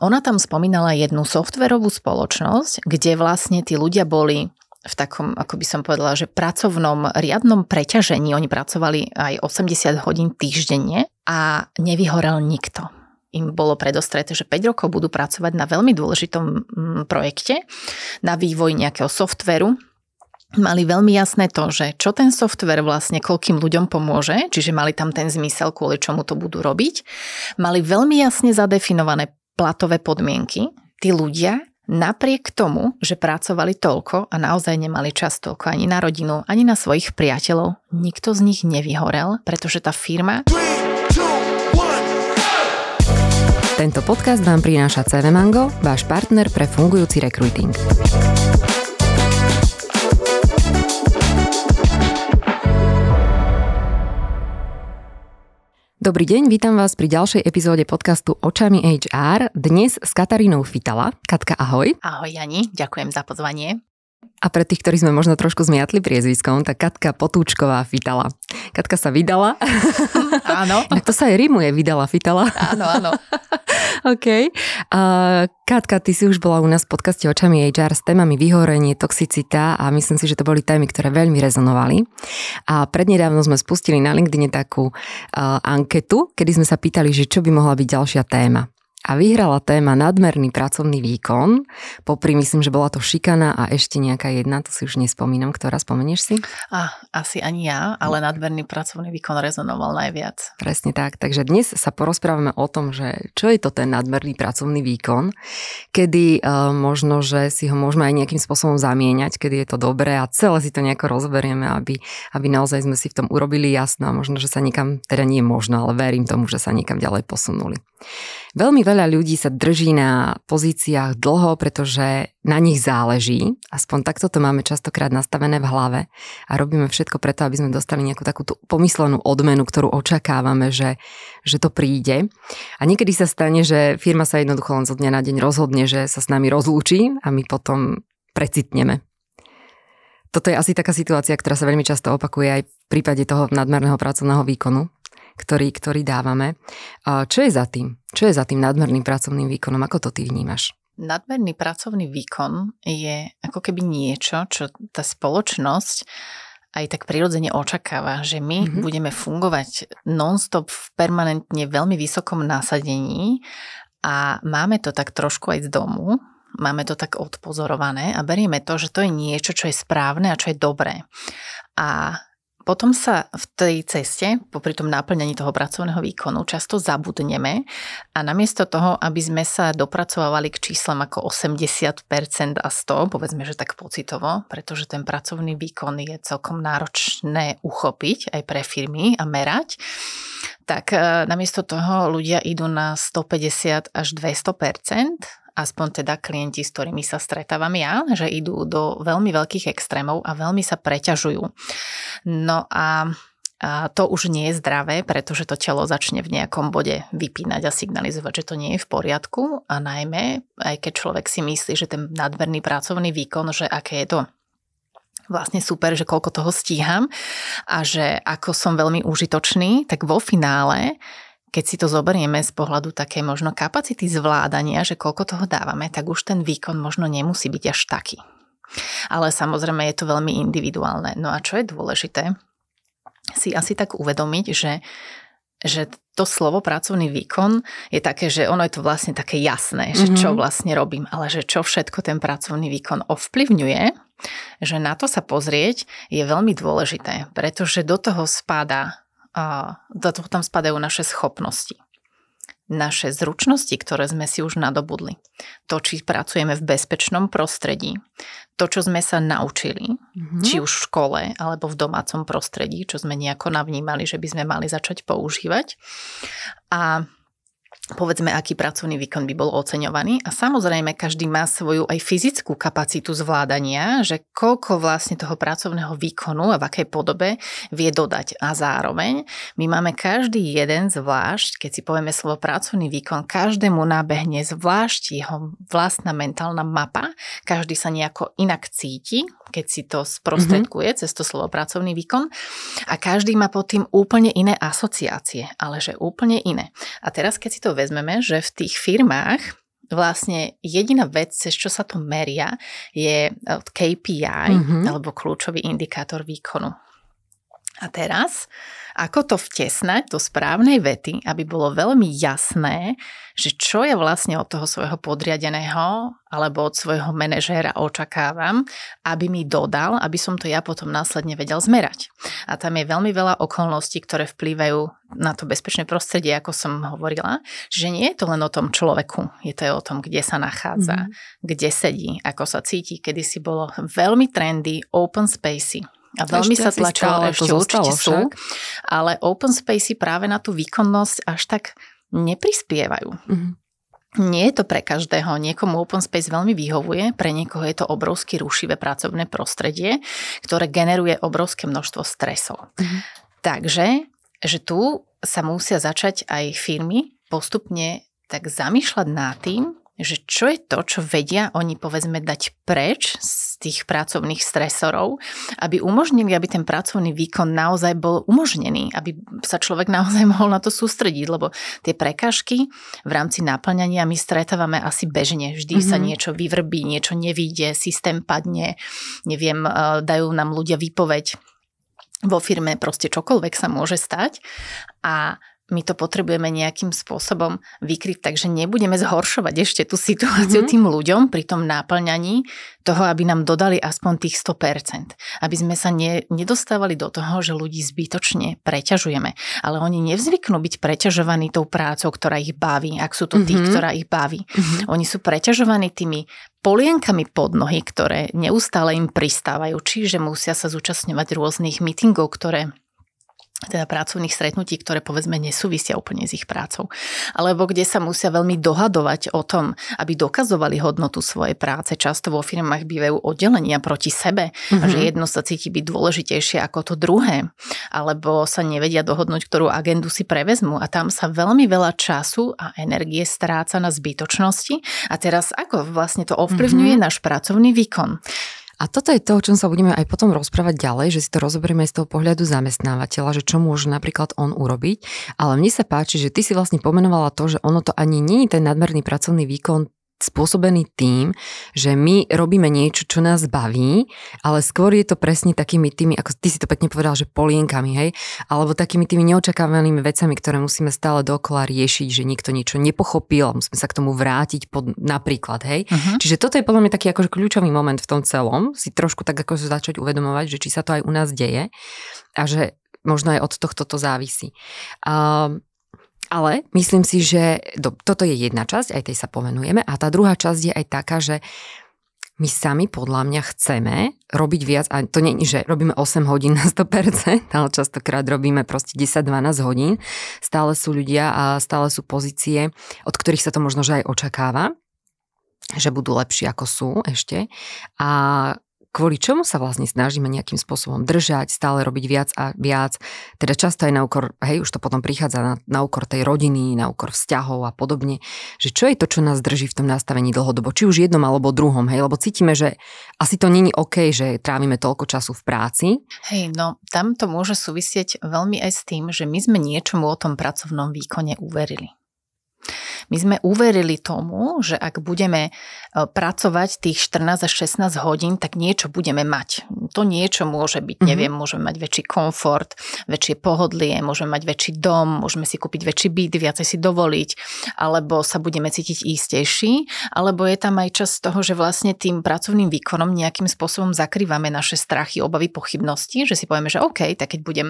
ona tam spomínala jednu softverovú spoločnosť, kde vlastne tí ľudia boli v takom, ako by som povedala, že pracovnom riadnom preťažení. Oni pracovali aj 80 hodín týždenne a nevyhorel nikto. Im bolo predostreté, že 5 rokov budú pracovať na veľmi dôležitom mm, projekte, na vývoj nejakého softveru, mali veľmi jasné to, že čo ten software vlastne koľkým ľuďom pomôže, čiže mali tam ten zmysel, kvôli čomu to budú robiť. Mali veľmi jasne zadefinované platové podmienky. Tí ľudia napriek tomu, že pracovali toľko a naozaj nemali čas toľko ani na rodinu, ani na svojich priateľov, nikto z nich nevyhorel, pretože tá firma... Tento podcast vám prináša CV Mango, váš partner pre fungujúci rekruting. Dobrý deň, vítam vás pri ďalšej epizóde podcastu Očami HR. Dnes s Katarínou Fitala. Katka, ahoj. Ahoj Jani, ďakujem za pozvanie. A pre tých, ktorí sme možno trošku zmiatli priezviskom, tak Katka Potúčková Fitala. Katka sa vydala. Áno. Tak to sa aj rímuje, vydala Fitala. Áno, áno. OK. Uh, Katka, ty si už bola u nás v podcaste Očami HR s témami vyhorenie, toxicita a myslím si, že to boli témy, ktoré veľmi rezonovali. A prednedávno sme spustili na LinkedIn takú uh, anketu, kedy sme sa pýtali, že čo by mohla byť ďalšia téma a vyhrala téma nadmerný pracovný výkon. Popri myslím, že bola to šikana a ešte nejaká jedna, to si už nespomínam, ktorá spomenieš si? A, asi ani ja, ale nadmerný pracovný výkon rezonoval najviac. Presne tak, takže dnes sa porozprávame o tom, že čo je to ten nadmerný pracovný výkon, kedy uh, možno, že si ho môžeme aj nejakým spôsobom zamieňať, kedy je to dobré a celé si to nejako rozberieme, aby, aby naozaj sme si v tom urobili jasno a možno, že sa niekam, teda nie možno, ale verím tomu, že sa niekam ďalej posunuli. Veľmi veľa ľudí sa drží na pozíciách dlho, pretože na nich záleží. Aspoň takto to máme častokrát nastavené v hlave a robíme všetko preto, aby sme dostali nejakú takú pomyslenú odmenu, ktorú očakávame, že, že to príde. A niekedy sa stane, že firma sa jednoducho len zo dňa na deň rozhodne, že sa s nami rozlúči a my potom precitneme. Toto je asi taká situácia, ktorá sa veľmi často opakuje aj v prípade toho nadmerného pracovného výkonu ktorý, ktorý dávame. Čo je za tým? Čo je za tým nadmerným pracovným výkonom? Ako to ty vnímaš? Nadmerný pracovný výkon je ako keby niečo, čo tá spoločnosť aj tak prirodzene očakáva, že my mm-hmm. budeme fungovať non-stop v permanentne veľmi vysokom násadení a máme to tak trošku aj z domu, máme to tak odpozorované a berieme to, že to je niečo, čo je správne a čo je dobré. A potom sa v tej ceste, popri tom náplňaní toho pracovného výkonu, často zabudneme a namiesto toho, aby sme sa dopracovali k číslam ako 80% a 100, povedzme, že tak pocitovo, pretože ten pracovný výkon je celkom náročné uchopiť aj pre firmy a merať, tak e, namiesto toho ľudia idú na 150 až 200%, aspoň teda klienti, s ktorými sa stretávam ja, že idú do veľmi veľkých extrémov a veľmi sa preťažujú. No a a to už nie je zdravé, pretože to telo začne v nejakom bode vypínať a signalizovať, že to nie je v poriadku a najmä, aj keď človek si myslí, že ten nadmerný pracovný výkon, že aké je to vlastne super, že koľko toho stíham a že ako som veľmi užitočný, tak vo finále keď si to zoberieme z pohľadu také možno kapacity zvládania, že koľko toho dávame, tak už ten výkon možno nemusí byť až taký. Ale samozrejme je to veľmi individuálne. No a čo je dôležité, si asi tak uvedomiť, že, že to slovo pracovný výkon je také, že ono je to vlastne také jasné, že čo mhm. vlastne robím, ale že čo všetko ten pracovný výkon ovplyvňuje, že na to sa pozrieť je veľmi dôležité, pretože do toho spada do toho tam spadajú naše schopnosti. Naše zručnosti, ktoré sme si už nadobudli. To, či pracujeme v bezpečnom prostredí. To, čo sme sa naučili, mm-hmm. či už v škole, alebo v domácom prostredí, čo sme nejako navnímali, že by sme mali začať používať. A povedzme, aký pracovný výkon by bol oceňovaný. A samozrejme, každý má svoju aj fyzickú kapacitu zvládania, že koľko vlastne toho pracovného výkonu a v akej podobe vie dodať. A zároveň my máme každý jeden zvlášť, keď si povieme slovo pracovný výkon, každému nábehne zvlášť jeho vlastná mentálna mapa, každý sa nejako inak cíti, keď si to sprostredkuje mm-hmm. cez to slovo pracovný výkon a každý má pod tým úplne iné asociácie, ale že úplne iné. A teraz, keď si to vezmeme, že v tých firmách vlastne jediná vec, cez čo sa to meria, je KPI, mm-hmm. alebo kľúčový indikátor výkonu. A teraz ako to vtesnať do správnej vety, aby bolo veľmi jasné, že čo ja vlastne od toho svojho podriadeného alebo od svojho manažéra očakávam, aby mi dodal, aby som to ja potom následne vedel zmerať. A tam je veľmi veľa okolností, ktoré vplývajú na to bezpečné prostredie, ako som hovorila, že nie je to len o tom človeku, je to aj o tom, kde sa nachádza, mm. kde sedí, ako sa cíti. Kedy si bolo veľmi trendy open spacey, a veľmi ešte sa tlačilo, ešte určite sú, ale open spacey práve na tú výkonnosť až tak neprispievajú. Mm-hmm. Nie je to pre každého, niekomu open space veľmi vyhovuje, pre niekoho je to obrovsky rušivé pracovné prostredie, ktoré generuje obrovské množstvo stresov. Mm-hmm. Takže, že tu sa musia začať aj firmy postupne tak zamýšľať nad tým, že čo je to, čo vedia oni povedzme dať preč z tých pracovných stresorov, aby umožnili, aby ten pracovný výkon naozaj bol umožnený, aby sa človek naozaj mohol na to sústrediť, lebo tie prekážky v rámci naplňania my stretávame asi bežne. Vždy mm-hmm. sa mhm. niečo vyvrbí, niečo nevíde, systém padne, neviem, e, dajú nám ľudia výpoveď vo firme, proste čokoľvek sa môže stať a my to potrebujeme nejakým spôsobom vykryť, takže nebudeme zhoršovať ešte tú situáciu mm-hmm. tým ľuďom pri tom náplňaní toho, aby nám dodali aspoň tých 100%. Aby sme sa ne, nedostávali do toho, že ľudí zbytočne preťažujeme. Ale oni nevzvyknú byť preťažovaní tou prácou, ktorá ich baví, ak sú to tí, mm-hmm. ktorá ich baví. Mm-hmm. Oni sú preťažovaní tými polienkami pod nohy, ktoré neustále im pristávajú, čiže musia sa zúčastňovať rôznych meetingov, ktoré teda pracovných stretnutí, ktoré povedzme nesúvisia úplne s ich prácou. Alebo kde sa musia veľmi dohadovať o tom, aby dokazovali hodnotu svojej práce. Často vo firmách bývajú oddelenia proti sebe mm-hmm. a že mhm. jedno sa cíti byť dôležitejšie ako to druhé. Alebo sa nevedia dohodnúť, ktorú agendu si prevezmu a tam sa veľmi veľa času a energie stráca na zbytočnosti. A teraz ako vlastne to ovplyvňuje mm-hmm. náš pracovný výkon? A toto je to, o čom sa budeme aj potom rozprávať ďalej, že si to rozoberieme aj z toho pohľadu zamestnávateľa, že čo môže napríklad on urobiť. Ale mne sa páči, že ty si vlastne pomenovala to, že ono to ani nie je ten nadmerný pracovný výkon spôsobený tým, že my robíme niečo, čo nás baví, ale skôr je to presne takými tými, ako ty si to pekne povedal, že polienkami, hej, alebo takými tými neočakávanými vecami, ktoré musíme stále dokola riešiť, že niekto niečo nepochopil a musíme sa k tomu vrátiť pod, napríklad, hej. Uh-huh. Čiže toto je podľa mňa taký akože kľúčový moment v tom celom, si trošku tak ako začať uvedomovať, že či sa to aj u nás deje a že možno aj od tohto to závisí. Um, ale myslím si, že do, toto je jedna časť, aj tej sa povenujeme. A tá druhá časť je aj taká, že my sami podľa mňa chceme robiť viac, a to nie je, že robíme 8 hodín na 100%, ale častokrát robíme proste 10-12 hodín. Stále sú ľudia a stále sú pozície, od ktorých sa to možno že aj očakáva že budú lepšie ako sú ešte. A kvôli čomu sa vlastne snažíme nejakým spôsobom držať, stále robiť viac a viac. Teda často aj na úkor, hej, už to potom prichádza na, na úkor tej rodiny, na úkor vzťahov a podobne. Že čo je to, čo nás drží v tom nastavení dlhodobo, či už jednom alebo druhom, hej, lebo cítime, že asi to není OK, že trávime toľko času v práci. Hej, no tam to môže súvisieť veľmi aj s tým, že my sme niečomu o tom pracovnom výkone uverili. My sme uverili tomu, že ak budeme e, pracovať tých 14 až 16 hodín, tak niečo budeme mať. To niečo môže byť, mm-hmm. neviem, môžeme mať väčší komfort, väčšie pohodlie, môžeme mať väčší dom, môžeme si kúpiť väčší byt, viacej si dovoliť, alebo sa budeme cítiť istejší, alebo je tam aj čas toho, že vlastne tým pracovným výkonom nejakým spôsobom zakrývame naše strachy, obavy, pochybnosti, že si povieme, že OK, tak keď budem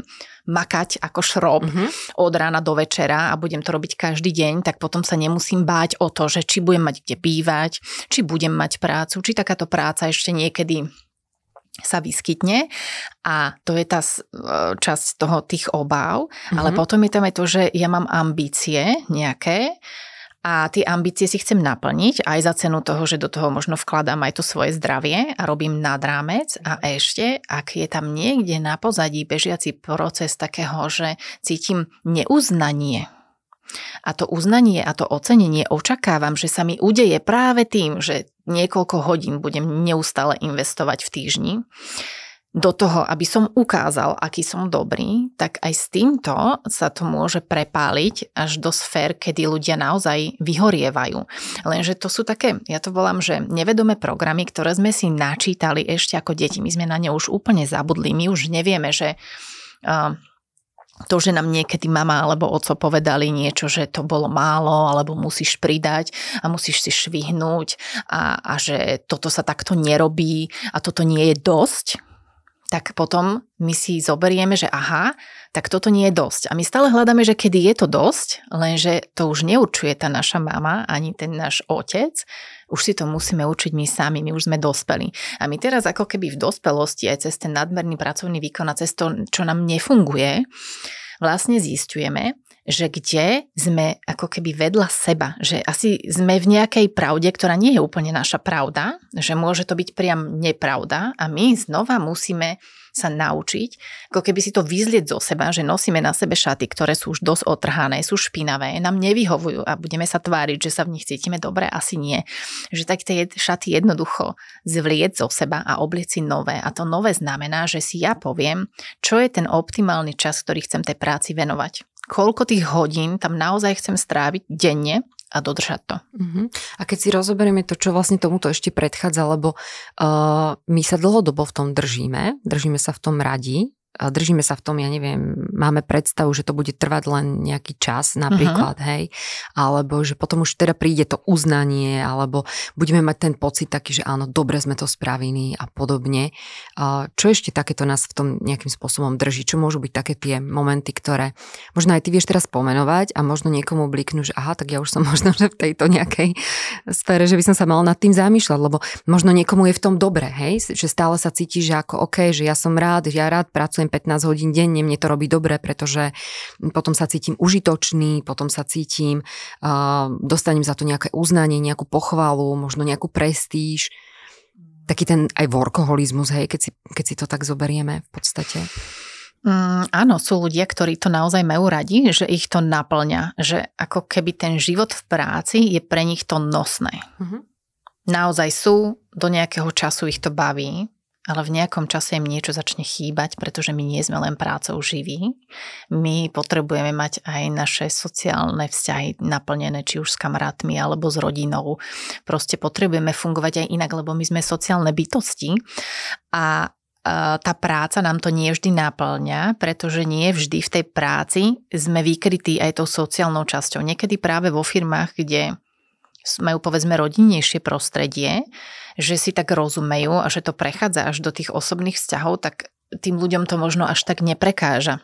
makať ako šrob mm-hmm. od rána do večera a budem to robiť každý deň, tak potom sa nemusím báť o to, že či budem mať kde bývať, či budem mať prácu, či takáto práca ešte niekedy sa vyskytne a to je tá e, časť toho tých obáv, mm-hmm. ale potom je tam aj to, že ja mám ambície nejaké a tie ambície si chcem naplniť aj za cenu toho, že do toho možno vkladám aj to svoje zdravie a robím nad rámec a ešte, ak je tam niekde na pozadí bežiaci proces takého, že cítim neuznanie a to uznanie a to ocenenie očakávam, že sa mi udeje práve tým, že niekoľko hodín budem neustále investovať v týždni, do toho, aby som ukázal, aký som dobrý, tak aj s týmto sa to môže prepáliť až do sfér, kedy ľudia naozaj vyhorievajú. Lenže to sú také, ja to volám, že nevedomé programy, ktoré sme si načítali ešte ako deti. My sme na ne už úplne zabudli. My už nevieme, že to, že nám niekedy mama alebo oco povedali niečo, že to bolo málo, alebo musíš pridať a musíš si švihnúť a, a že toto sa takto nerobí a toto nie je dosť, tak potom my si zoberieme, že aha, tak toto nie je dosť. A my stále hľadáme, že kedy je to dosť, lenže to už neurčuje tá naša mama, ani ten náš otec, už si to musíme učiť my sami, my už sme dospeli. A my teraz ako keby v dospelosti aj cez ten nadmerný pracovný výkon a cez to, čo nám nefunguje, vlastne zistujeme, že kde sme ako keby vedľa seba, že asi sme v nejakej pravde, ktorá nie je úplne naša pravda, že môže to byť priam nepravda a my znova musíme sa naučiť, ako keby si to vyzlieť zo seba, že nosíme na sebe šaty, ktoré sú už dosť otrhané, sú špinavé, nám nevyhovujú a budeme sa tváriť, že sa v nich cítime dobre, asi nie. Že tak tie šaty jednoducho zvlieť zo seba a obliec si nové. A to nové znamená, že si ja poviem, čo je ten optimálny čas, ktorý chcem tej práci venovať koľko tých hodín tam naozaj chcem stráviť denne a dodržať to. Uh-huh. A keď si rozoberieme to, čo vlastne tomuto ešte predchádza, lebo uh, my sa dlhodobo v tom držíme, držíme sa v tom radi, držíme sa v tom, ja neviem, máme predstavu, že to bude trvať len nejaký čas napríklad, uh-huh. hej, alebo že potom už teda príde to uznanie, alebo budeme mať ten pocit taký, že áno, dobre sme to spravili a podobne. Čo ešte takéto nás v tom nejakým spôsobom drží? Čo môžu byť také tie momenty, ktoré možno aj ty vieš teraz pomenovať a možno niekomu bliknú, že aha, tak ja už som možno že v tejto nejakej sfére, že by som sa mal nad tým zamýšľať, lebo možno niekomu je v tom dobre, hej, že stále sa cíti, že ako OK, že ja som rád, ja rád pracujem pracujem 15 hodín denne, mne to robí dobre, pretože potom sa cítim užitočný, potom sa cítim, uh, dostanem za to nejaké uznanie, nejakú pochvalu, možno nejakú prestíž. Taký ten aj workoholizmus, hej, keď si, keď si to tak zoberieme v podstate. Mm, áno, sú ľudia, ktorí to naozaj majú radi, že ich to naplňa, že ako keby ten život v práci je pre nich to nosné. Uh-huh. Naozaj sú, do nejakého času ich to baví, ale v nejakom čase im niečo začne chýbať, pretože my nie sme len prácou živí. My potrebujeme mať aj naše sociálne vzťahy naplnené, či už s kamarátmi alebo s rodinou. Proste potrebujeme fungovať aj inak, lebo my sme sociálne bytosti a tá práca nám to nie vždy náplňa, pretože nie vždy v tej práci sme vykrytí aj tou sociálnou časťou. Niekedy práve vo firmách, kde majú povedzme rodinnejšie prostredie, že si tak rozumejú a že to prechádza až do tých osobných vzťahov, tak tým ľuďom to možno až tak neprekáža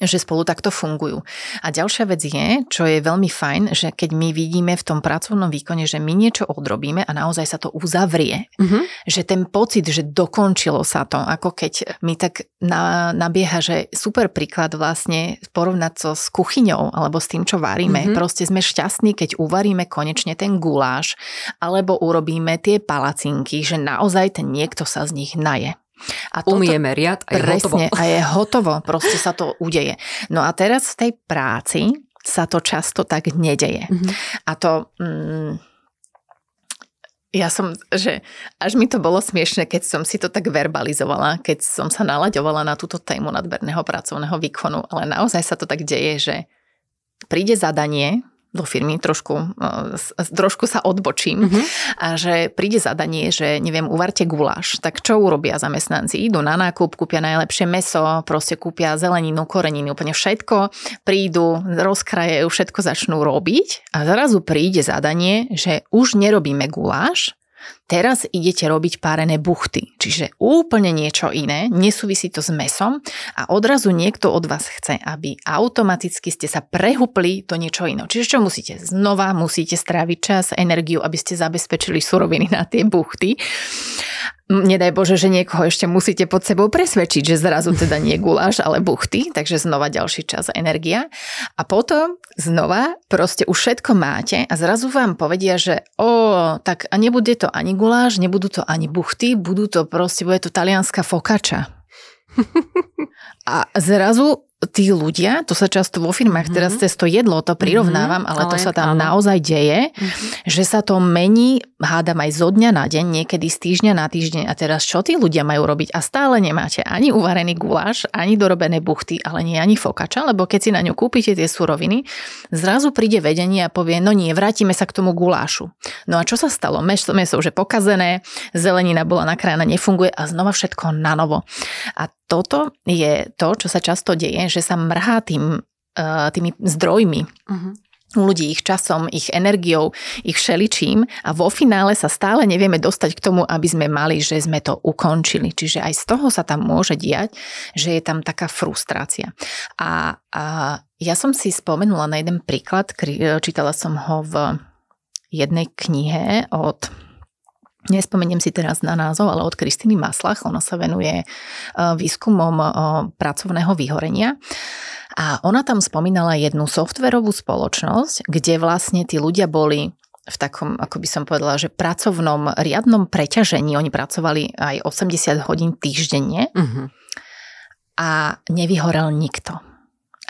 že spolu takto fungujú. A ďalšia vec je, čo je veľmi fajn, že keď my vidíme v tom pracovnom výkone, že my niečo odrobíme a naozaj sa to uzavrie, mm-hmm. že ten pocit, že dokončilo sa to, ako keď mi tak na, nabieha, že super príklad vlastne porovnať to s kuchyňou alebo s tým, čo varíme. Mm-hmm. Proste sme šťastní, keď uvaríme konečne ten guláš alebo urobíme tie palacinky, že naozaj ten niekto sa z nich naje. A toto, Umieme riad a je presne, hotovo. a je hotovo, proste sa to udeje. No a teraz v tej práci sa to často tak nedeje. Mm-hmm. A to... Mm, ja som, že až mi to bolo smiešne, keď som si to tak verbalizovala, keď som sa nalaďovala na túto tému nadberného pracovného výkonu, ale naozaj sa to tak deje, že príde zadanie, do firmy, trošku, e, trošku sa odbočím mm-hmm. a že príde zadanie, že neviem, uvarte guláš, tak čo urobia zamestnanci? Idú na nákup, kúpia najlepšie meso, proste kúpia zeleninu, koreniny, úplne všetko, prídu, rozkrajajú, všetko začnú robiť a zrazu príde zadanie, že už nerobíme guláš, Teraz idete robiť párené buchty, čiže úplne niečo iné, nesúvisí to s mesom a odrazu niekto od vás chce, aby automaticky ste sa prehupli do niečo iného. Čiže čo musíte? Znova musíte stráviť čas, energiu, aby ste zabezpečili suroviny na tie buchty nedaj Bože, že niekoho ešte musíte pod sebou presvedčiť, že zrazu teda nie guláš, ale buchty, takže znova ďalší čas energia. A potom znova proste už všetko máte a zrazu vám povedia, že o, tak a nebude to ani guláš, nebudú to ani buchty, budú to proste, bude to talianská fokača. A zrazu tí ľudia, to sa často vo firmách, mm-hmm. teraz cez to jedlo to prirovnávam, mm-hmm, ale, ale to sa tam áno. naozaj deje, mm-hmm. že sa to mení, hádam aj zo dňa na deň, niekedy z týždňa na týždeň a teraz čo tí ľudia majú robiť a stále nemáte ani uvarený guláš, ani dorobené buchty, ale nie ani fokača, lebo keď si na ňu kúpite tie suroviny, zrazu príde vedenie a povie, no nie, vrátime sa k tomu gulášu. No a čo sa stalo? Meso, meso už je pokazené, zelenina bola nakrájana, nefunguje a znova všetko na novo. A toto je to, čo sa často deje, že sa mrhá tým, uh, tými zdrojmi. Uh-huh ľudí, ich časom, ich energiou, ich všeličím a vo finále sa stále nevieme dostať k tomu, aby sme mali, že sme to ukončili. Čiže aj z toho sa tam môže diať, že je tam taká frustrácia. A, a ja som si spomenula na jeden príklad, čítala som ho v jednej knihe od Nespomeniem si teraz na názov, ale od Kristiny Maslach. Ona sa venuje e, výskumom e, pracovného vyhorenia. A ona tam spomínala jednu softverovú spoločnosť, kde vlastne tí ľudia boli v takom, ako by som povedala, že pracovnom riadnom preťažení. Oni pracovali aj 80 hodín týždenne uh-huh. a nevyhorel nikto.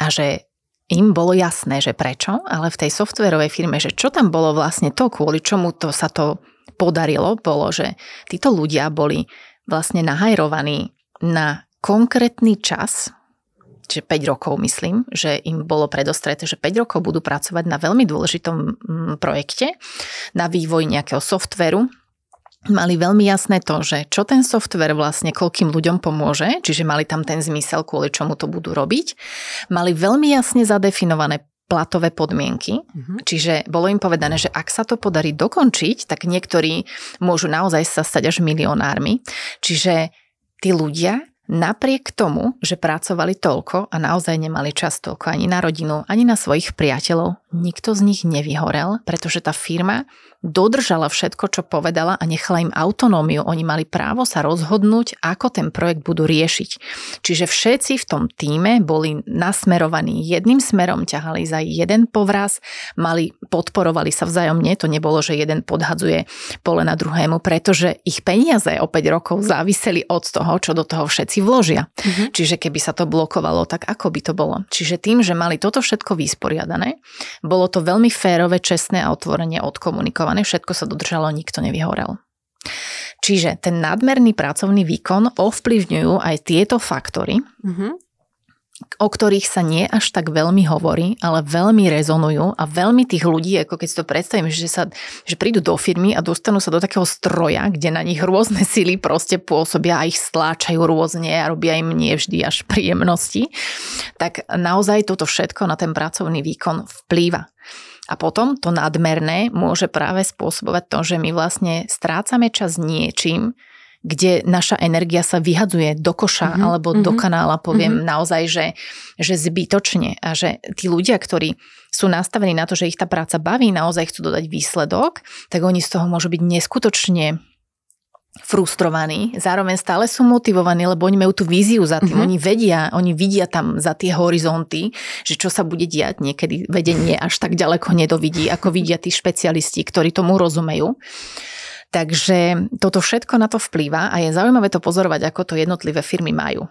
A že im bolo jasné, že prečo, ale v tej softverovej firme, že čo tam bolo vlastne to, kvôli čomu to sa to podarilo, bolo, že títo ľudia boli vlastne nahajrovaní na konkrétny čas, čiže 5 rokov myslím, že im bolo predostreté, že 5 rokov budú pracovať na veľmi dôležitom mm, projekte, na vývoj nejakého softveru, mali veľmi jasné to, že čo ten software vlastne koľkým ľuďom pomôže, čiže mali tam ten zmysel, kvôli čomu to budú robiť. Mali veľmi jasne zadefinované platové podmienky. Mm-hmm. Čiže bolo im povedané, že ak sa to podarí dokončiť, tak niektorí môžu naozaj sa stať až milionármi. Čiže tí ľudia napriek tomu, že pracovali toľko a naozaj nemali čas toľko ani na rodinu, ani na svojich priateľov, nikto z nich nevyhorel, pretože tá firma dodržala všetko, čo povedala a nechala im autonómiu. Oni mali právo sa rozhodnúť, ako ten projekt budú riešiť. Čiže všetci v tom týme boli nasmerovaní jedným smerom, ťahali za jeden povraz, mali, podporovali sa vzájomne, to nebolo, že jeden podhadzuje pole na druhému, pretože ich peniaze o 5 rokov záviseli od toho, čo do toho všetci vložia. Mm-hmm. Čiže keby sa to blokovalo, tak ako by to bolo? Čiže tým, že mali toto všetko vysporiadané, bolo to veľmi férové, čestné a otvorene odkomunikované naplánované, všetko sa dodržalo, nikto nevyhorel. Čiže ten nadmerný pracovný výkon ovplyvňujú aj tieto faktory, mm-hmm. o ktorých sa nie až tak veľmi hovorí, ale veľmi rezonujú a veľmi tých ľudí, ako keď si to predstavím, že, sa, že prídu do firmy a dostanú sa do takého stroja, kde na nich rôzne sily proste pôsobia a ich stláčajú rôzne a robia im nie vždy až príjemnosti, tak naozaj toto všetko na ten pracovný výkon vplýva. A potom to nadmerné môže práve spôsobovať to, že my vlastne strácame čas niečím, kde naša energia sa vyhadzuje do koša mm-hmm, alebo mm-hmm, do kanála, poviem mm-hmm. naozaj, že, že zbytočne. A že tí ľudia, ktorí sú nastavení na to, že ich tá práca baví, naozaj chcú dodať výsledok, tak oni z toho môžu byť neskutočne frustrovaní, zároveň stále sú motivovaní, lebo oni majú tú víziu za tým, mm-hmm. oni vedia, oni vidia tam za tie horizonty, že čo sa bude diať, niekedy vedenie až tak ďaleko nedovidí, ako vidia tí špecialisti, ktorí tomu rozumejú. Takže toto všetko na to vplýva a je zaujímavé to pozorovať, ako to jednotlivé firmy majú.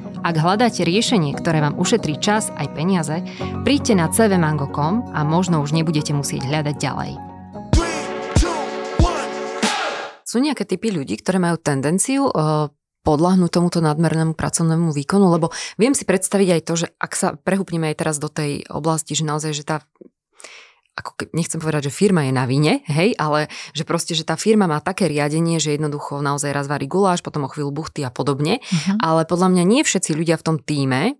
Ak hľadáte riešenie, ktoré vám ušetrí čas aj peniaze, príďte na cvmango.com a možno už nebudete musieť hľadať ďalej. Sú nejaké typy ľudí, ktoré majú tendenciu uh, podľahnúť tomuto nadmernému pracovnému výkonu, lebo viem si predstaviť aj to, že ak sa prehúpneme aj teraz do tej oblasti, že naozaj, že tá ako nechcem povedať, že firma je na vine, hej, ale že proste, že tá firma má také riadenie, že jednoducho naozaj raz varí guláš, potom o chvíľu buchty a podobne, uh-huh. ale podľa mňa nie všetci ľudia v tom týme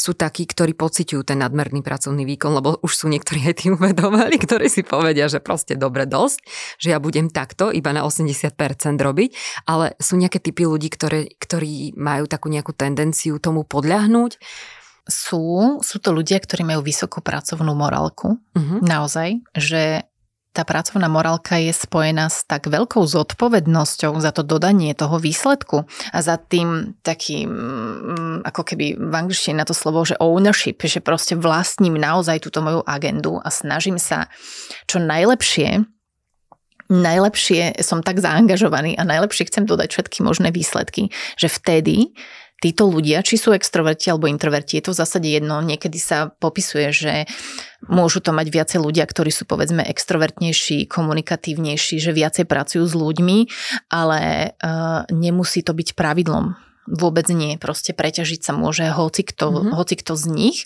sú takí, ktorí pociťujú ten nadmerný pracovný výkon, lebo už sú niektorí aj tým uvedomali, ktorí si povedia, že proste dobre dosť, že ja budem takto iba na 80% robiť, ale sú nejaké typy ľudí, ktoré, ktorí majú takú nejakú tendenciu tomu podľahnúť sú, sú to ľudia, ktorí majú vysokú pracovnú morálku. Uh-huh. Naozaj, že tá pracovná morálka je spojená s tak veľkou zodpovednosťou za to dodanie toho výsledku a za tým takým, mm, ako keby v angličtine na to slovo, že ownership, že proste vlastním naozaj túto moju agendu a snažím sa čo najlepšie najlepšie som tak zaangažovaný a najlepšie chcem dodať všetky možné výsledky, že vtedy títo ľudia, či sú extroverti alebo introverti, je to v zásade jedno. Niekedy sa popisuje, že môžu to mať viacej ľudia, ktorí sú povedzme extrovertnejší, komunikatívnejší, že viacej pracujú s ľuďmi, ale uh, nemusí to byť pravidlom. Vôbec nie. Proste preťažiť sa môže hoci kto, mm-hmm. hoci kto z nich,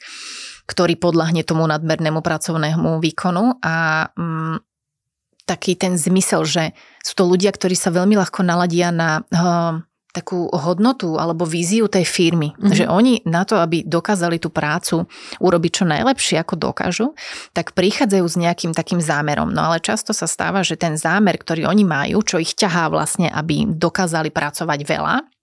ktorý podľahne tomu nadmernému pracovnému výkonu a um, taký ten zmysel, že sú to ľudia, ktorí sa veľmi ľahko naladia na uh, takú hodnotu alebo víziu tej firmy. Mm-hmm. Že oni na to, aby dokázali tú prácu urobiť čo najlepšie, ako dokážu, tak prichádzajú s nejakým takým zámerom. No ale často sa stáva, že ten zámer, ktorý oni majú, čo ich ťahá vlastne, aby dokázali pracovať veľa,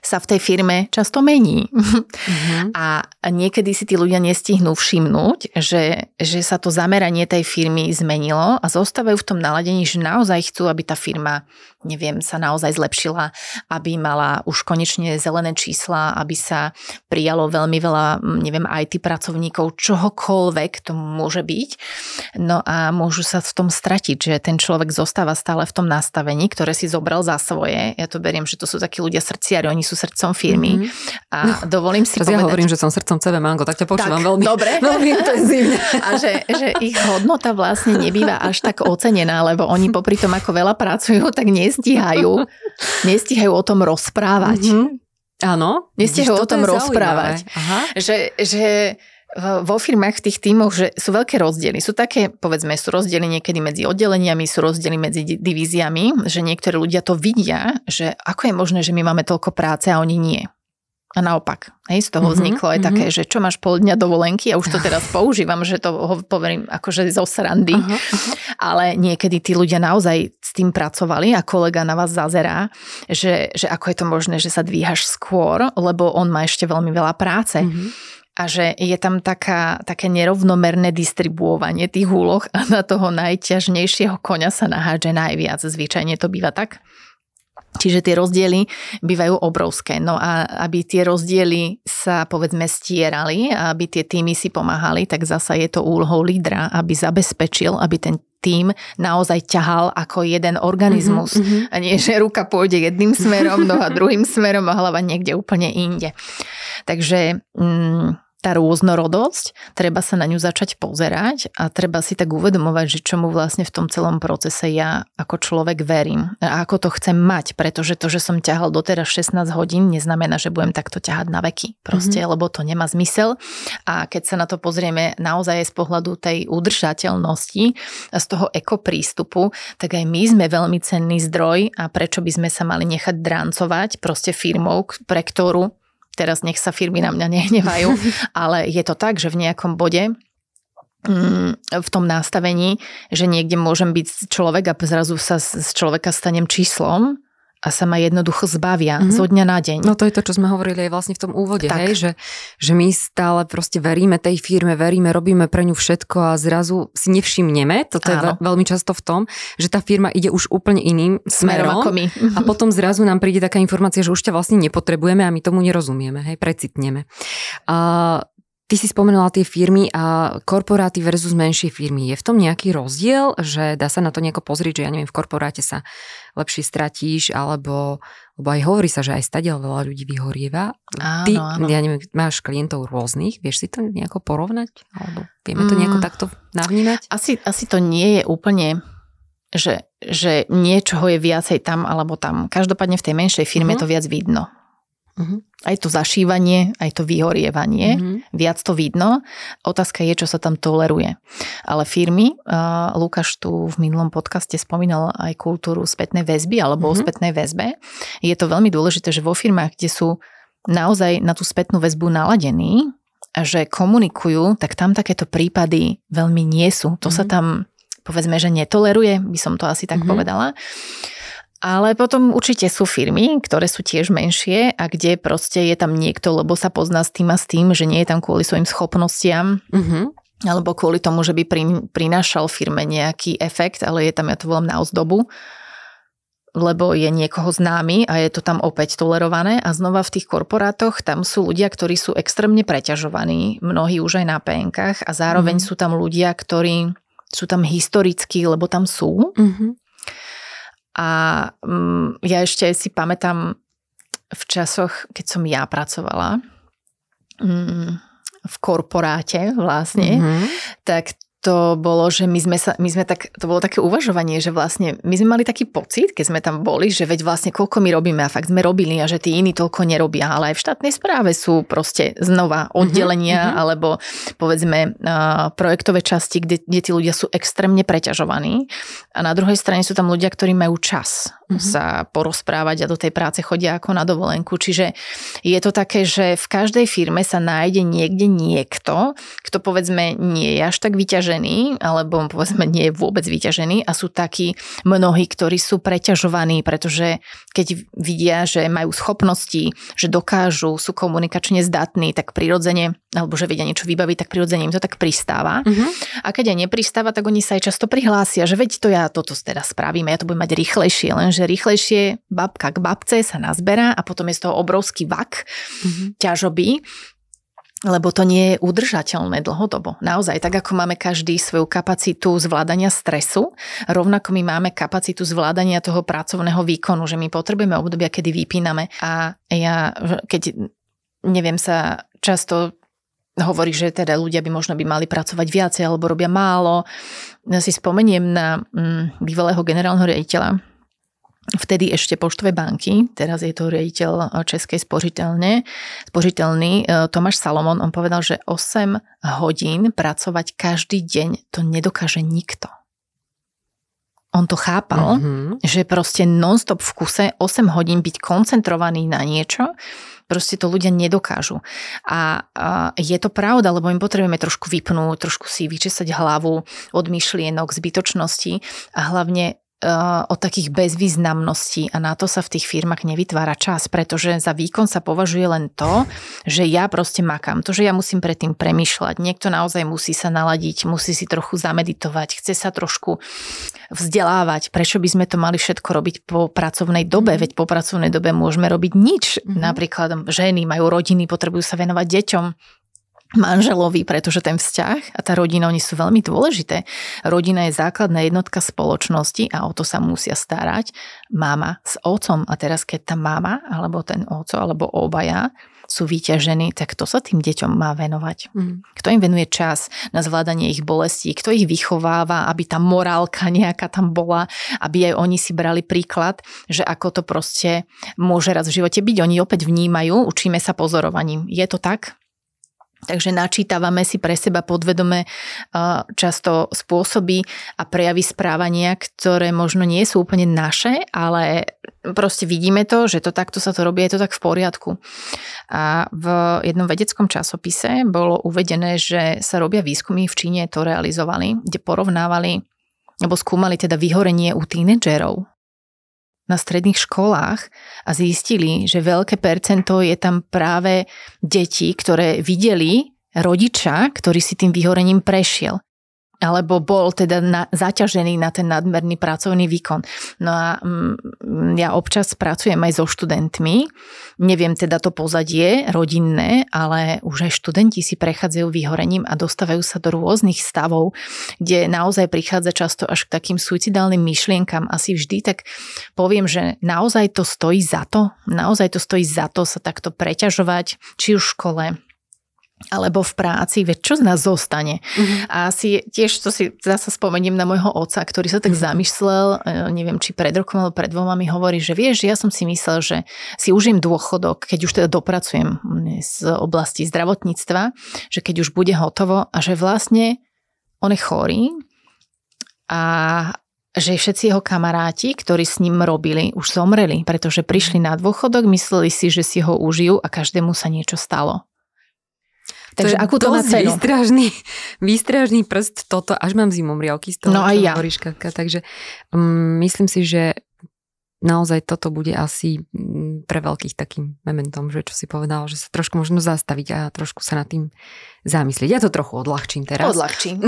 sa v tej firme často mení. Mm-hmm. A niekedy si tí ľudia nestihnú všimnúť, že, že sa to zameranie tej firmy zmenilo a zostávajú v tom naladení, že naozaj chcú, aby tá firma neviem, sa naozaj zlepšila, aby mala už konečne zelené čísla, aby sa prijalo veľmi veľa, neviem, IT pracovníkov, čohokoľvek to môže byť. No a môžu sa v tom stratiť, že ten človek zostáva stále v tom nastavení, ktoré si zobral za svoje. Ja to beriem, že to sú takí ľudia srdciari, oni sú srdcom firmy. Mm-hmm. A no, dovolím si povedať... Ja hovorím, že som srdcom CV Mango, tak ťa počúvam tak, veľmi, dobre. veľmi intenzívne. A že, že ich hodnota vlastne nebýva až tak ocenená, lebo oni popri tom, ako veľa pracujú, tak nestíhajú, nestíhajú o tom rozprávať. Mm-hmm. Áno. Nestíhajú o tom rozprávať. Aha. Že, že vo firmách v tých tímoch, že sú veľké rozdiely. Sú také, povedzme, sú rozdiely niekedy medzi oddeleniami, sú rozdiely medzi divíziami, že niektorí ľudia to vidia, že ako je možné, že my máme toľko práce a oni nie. A naopak, hej, z toho mm-hmm, vzniklo aj mm-hmm. také, že čo máš pol dňa dovolenky, a už to teraz používam, že to ho poverím akože zo srandy, uh-huh, uh-huh. ale niekedy tí ľudia naozaj s tým pracovali a kolega na vás zazerá, že, že ako je to možné, že sa dvíhaš skôr, lebo on má ešte veľmi veľa práce. Uh-huh a že je tam taká, také nerovnomerné distribuovanie tých úloh a na toho najťažnejšieho koňa sa nahádže najviac. Zvyčajne to býva tak. Čiže tie rozdiely bývajú obrovské. No a aby tie rozdiely sa povedzme stierali a aby tie týmy si pomáhali, tak zasa je to úlohou lídra, aby zabezpečil, aby ten tým naozaj ťahal ako jeden organizmus. Mm-hmm. A nie, že ruka pôjde jedným smerom, no a druhým smerom a hlava niekde úplne inde. Takže mm, tá rôznorodosť, treba sa na ňu začať pozerať a treba si tak uvedomovať, že čomu vlastne v tom celom procese ja ako človek verím a ako to chcem mať, pretože to, že som ťahal doteraz 16 hodín, neznamená, že budem takto ťahať na veky. Proste, mm-hmm. lebo to nemá zmysel a keď sa na to pozrieme naozaj z pohľadu tej udržateľnosti a z toho ekoprístupu, tak aj my sme veľmi cenný zdroj a prečo by sme sa mali nechať dráncovať proste firmou, pre ktorú teraz nech sa firmy na mňa nehnevajú, ale je to tak, že v nejakom bode mm, v tom nastavení, že niekde môžem byť človek a zrazu sa z človeka stanem číslom sa ma jednoducho zbavia mm-hmm. zo dňa na deň. No to je to, čo sme hovorili aj vlastne v tom úvode, tak. hej, že, že my stále proste veríme tej firme, veríme, robíme pre ňu všetko a zrazu si nevšimneme, toto je veľ, veľmi často v tom, že tá firma ide už úplne iným smerom, smerom ako my. a potom zrazu nám príde taká informácia, že už ťa vlastne nepotrebujeme a my tomu nerozumieme, hej, precitneme. A Ty si spomenula tie firmy a korporáty versus menšie firmy. Je v tom nejaký rozdiel, že dá sa na to nejako pozrieť, že ja neviem, v korporáte sa lepšie stratíš, alebo, lebo aj hovorí sa, že aj stadiaľ veľa ľudí vyhorieva. Áno, Ty, áno. ja neviem, máš klientov rôznych, vieš si to nejako porovnať? Alebo vieme to nejako mm, takto navnímať? Asi, asi to nie je úplne že, že niečoho je viacej tam alebo tam. Každopádne v tej menšej firme uh-huh. to viac vidno. Uh-huh. Aj to zašívanie, aj to vyhorievanie, uh-huh. viac to vidno. Otázka je, čo sa tam toleruje. Ale firmy, uh, Lukáš tu v minulom podcaste spomínal aj kultúru spätnej väzby alebo uh-huh. o spätnej väzbe. Je to veľmi dôležité, že vo firmách, kde sú naozaj na tú spätnú väzbu naladení, že komunikujú, tak tam takéto prípady veľmi nie sú. To uh-huh. sa tam, povedzme, že netoleruje, by som to asi tak uh-huh. povedala. Ale potom určite sú firmy, ktoré sú tiež menšie a kde proste je tam niekto, lebo sa pozná s tým a s tým, že nie je tam kvôli svojim schopnostiam. Uh-huh alebo kvôli tomu, že by prinášal firme nejaký efekt, ale je tam, ja to volám na ozdobu, lebo je niekoho známy a je to tam opäť tolerované a znova v tých korporátoch tam sú ľudia, ktorí sú extrémne preťažovaní, mnohí už aj na PNkách a zároveň mm. sú tam ľudia, ktorí sú tam historicky, lebo tam sú. Mm-hmm. A um, ja ešte si pamätám v časoch, keď som ja pracovala um, v korporáte vlastne, mm-hmm. tak to bolo, že my sme, sa, my sme tak, to bolo také uvažovanie, že vlastne my sme mali taký pocit, keď sme tam boli, že veď vlastne koľko my robíme a fakt sme robili a že tí iní toľko nerobia, ale aj v štátnej správe sú proste znova mhm, oddelenia mm-hmm. alebo povedzme uh, projektové časti, kde, kde tí ľudia sú extrémne preťažovaní a na druhej strane sú tam ľudia, ktorí majú čas mm-hmm. sa porozprávať a do tej práce chodia ako na dovolenku. Čiže je to také, že v každej firme sa nájde niekde niekto, kto povedzme nie je až tak vyťažený, alebo povedzme nie je vôbec vyťažený a sú takí mnohí, ktorí sú preťažovaní, pretože keď vidia, že majú schopnosti, že dokážu, sú komunikačne zdatní, tak prirodzene, alebo že vedia niečo vybaviť, tak prirodzene im to tak pristáva. Mm-hmm. A keď aj nepristáva, tak oni sa aj často prihlásia, že veď to ja toto teda spravím, ja to budem mať rýchlejšie, len že rýchlejšie babka k babce sa nazberá a potom je z toho obrovský vak mm-hmm. ťažoby, lebo to nie je udržateľné dlhodobo. Naozaj, tak ako máme každý svoju kapacitu zvládania stresu, rovnako my máme kapacitu zvládania toho pracovného výkonu, že my potrebujeme obdobia, kedy vypíname. A ja, keď neviem sa často hovorí, že teda ľudia by možno by mali pracovať viacej alebo robia málo. Ja si spomeniem na mm, bývalého generálneho riaditeľa vtedy ešte poštové banky, teraz je to riaditeľ Českej spořiteľne, spořiteľný e, Tomáš Salomon, on povedal, že 8 hodín pracovať každý deň to nedokáže nikto. On to chápal, mm-hmm. že proste non-stop v kuse 8 hodín byť koncentrovaný na niečo, proste to ľudia nedokážu. A, a je to pravda, lebo my potrebujeme trošku vypnúť, trošku si vyčesať hlavu od myšlienok, zbytočnosti a hlavne Eh, o takých bezvýznamností a na to sa v tých firmách nevytvára čas, pretože za výkon sa považuje len to, že ja proste makám, to, že ja musím predtým premýšľať. Niekto naozaj musí sa naladiť, musí si trochu zameditovať, chce sa trošku vzdelávať. Prečo by sme to mali všetko robiť po pracovnej dobe? Mhm. Veď po pracovnej dobe môžeme robiť nič. Mm-hmm. Napríklad ženy majú rodiny, potrebujú sa venovať deťom, manželovi, pretože ten vzťah a tá rodina, oni sú veľmi dôležité. Rodina je základná jednotka spoločnosti a o to sa musia starať mama s otcom. A teraz, keď tá mama, alebo ten oco, alebo obaja sú vyťažení, tak kto sa tým deťom má venovať? Mm. Kto im venuje čas na zvládanie ich bolestí? Kto ich vychováva, aby tá morálka nejaká tam bola, aby aj oni si brali príklad, že ako to proste môže raz v živote byť. Oni opäť vnímajú, učíme sa pozorovaním. Je to tak? Takže načítavame si pre seba podvedome často spôsoby a prejavy správania, ktoré možno nie sú úplne naše, ale proste vidíme to, že to takto sa to robí, je to tak v poriadku. A v jednom vedeckom časopise bolo uvedené, že sa robia výskumy v Číne, to realizovali, kde porovnávali alebo skúmali teda vyhorenie u tínedžerov na stredných školách a zistili, že veľké percento je tam práve detí, ktoré videli rodiča, ktorý si tým vyhorením prešiel alebo bol teda na, zaťažený na ten nadmerný pracovný výkon. No a mm, ja občas pracujem aj so študentmi, neviem teda to pozadie rodinné, ale už aj študenti si prechádzajú vyhorením a dostávajú sa do rôznych stavov, kde naozaj prichádza často až k takým suicidálnym myšlienkam. Asi vždy tak poviem, že naozaj to stojí za to, naozaj to stojí za to sa takto preťažovať, či už v škole, alebo v práci, veď čo z nás zostane. Uh-huh. A si tiež, to si zase spomeniem na môjho otca, ktorý sa tak uh-huh. zamyslel, e, neviem, či pred rokom alebo pred dvoma mi hovorí, že vieš, ja som si myslel, že si užijem dôchodok, keď už teda dopracujem z oblasti zdravotníctva, že keď už bude hotovo a že vlastne on je chorý a že všetci jeho kamaráti, ktorí s ním robili, už zomreli, pretože prišli na dôchodok, mysleli si, že si ho užijú a každému sa niečo stalo. Takže akú to má cenu? Výstražný, výstražný prst toto, až mám zimom riavky z toho, no aj ja. hovoríš, Katka. Takže um, myslím si, že naozaj toto bude asi mm, pre veľkých takým momentom, že čo si povedal, že sa trošku možno zastaviť a trošku sa nad tým zamyslieť. Ja to trochu odľahčím teraz. Odľahčím.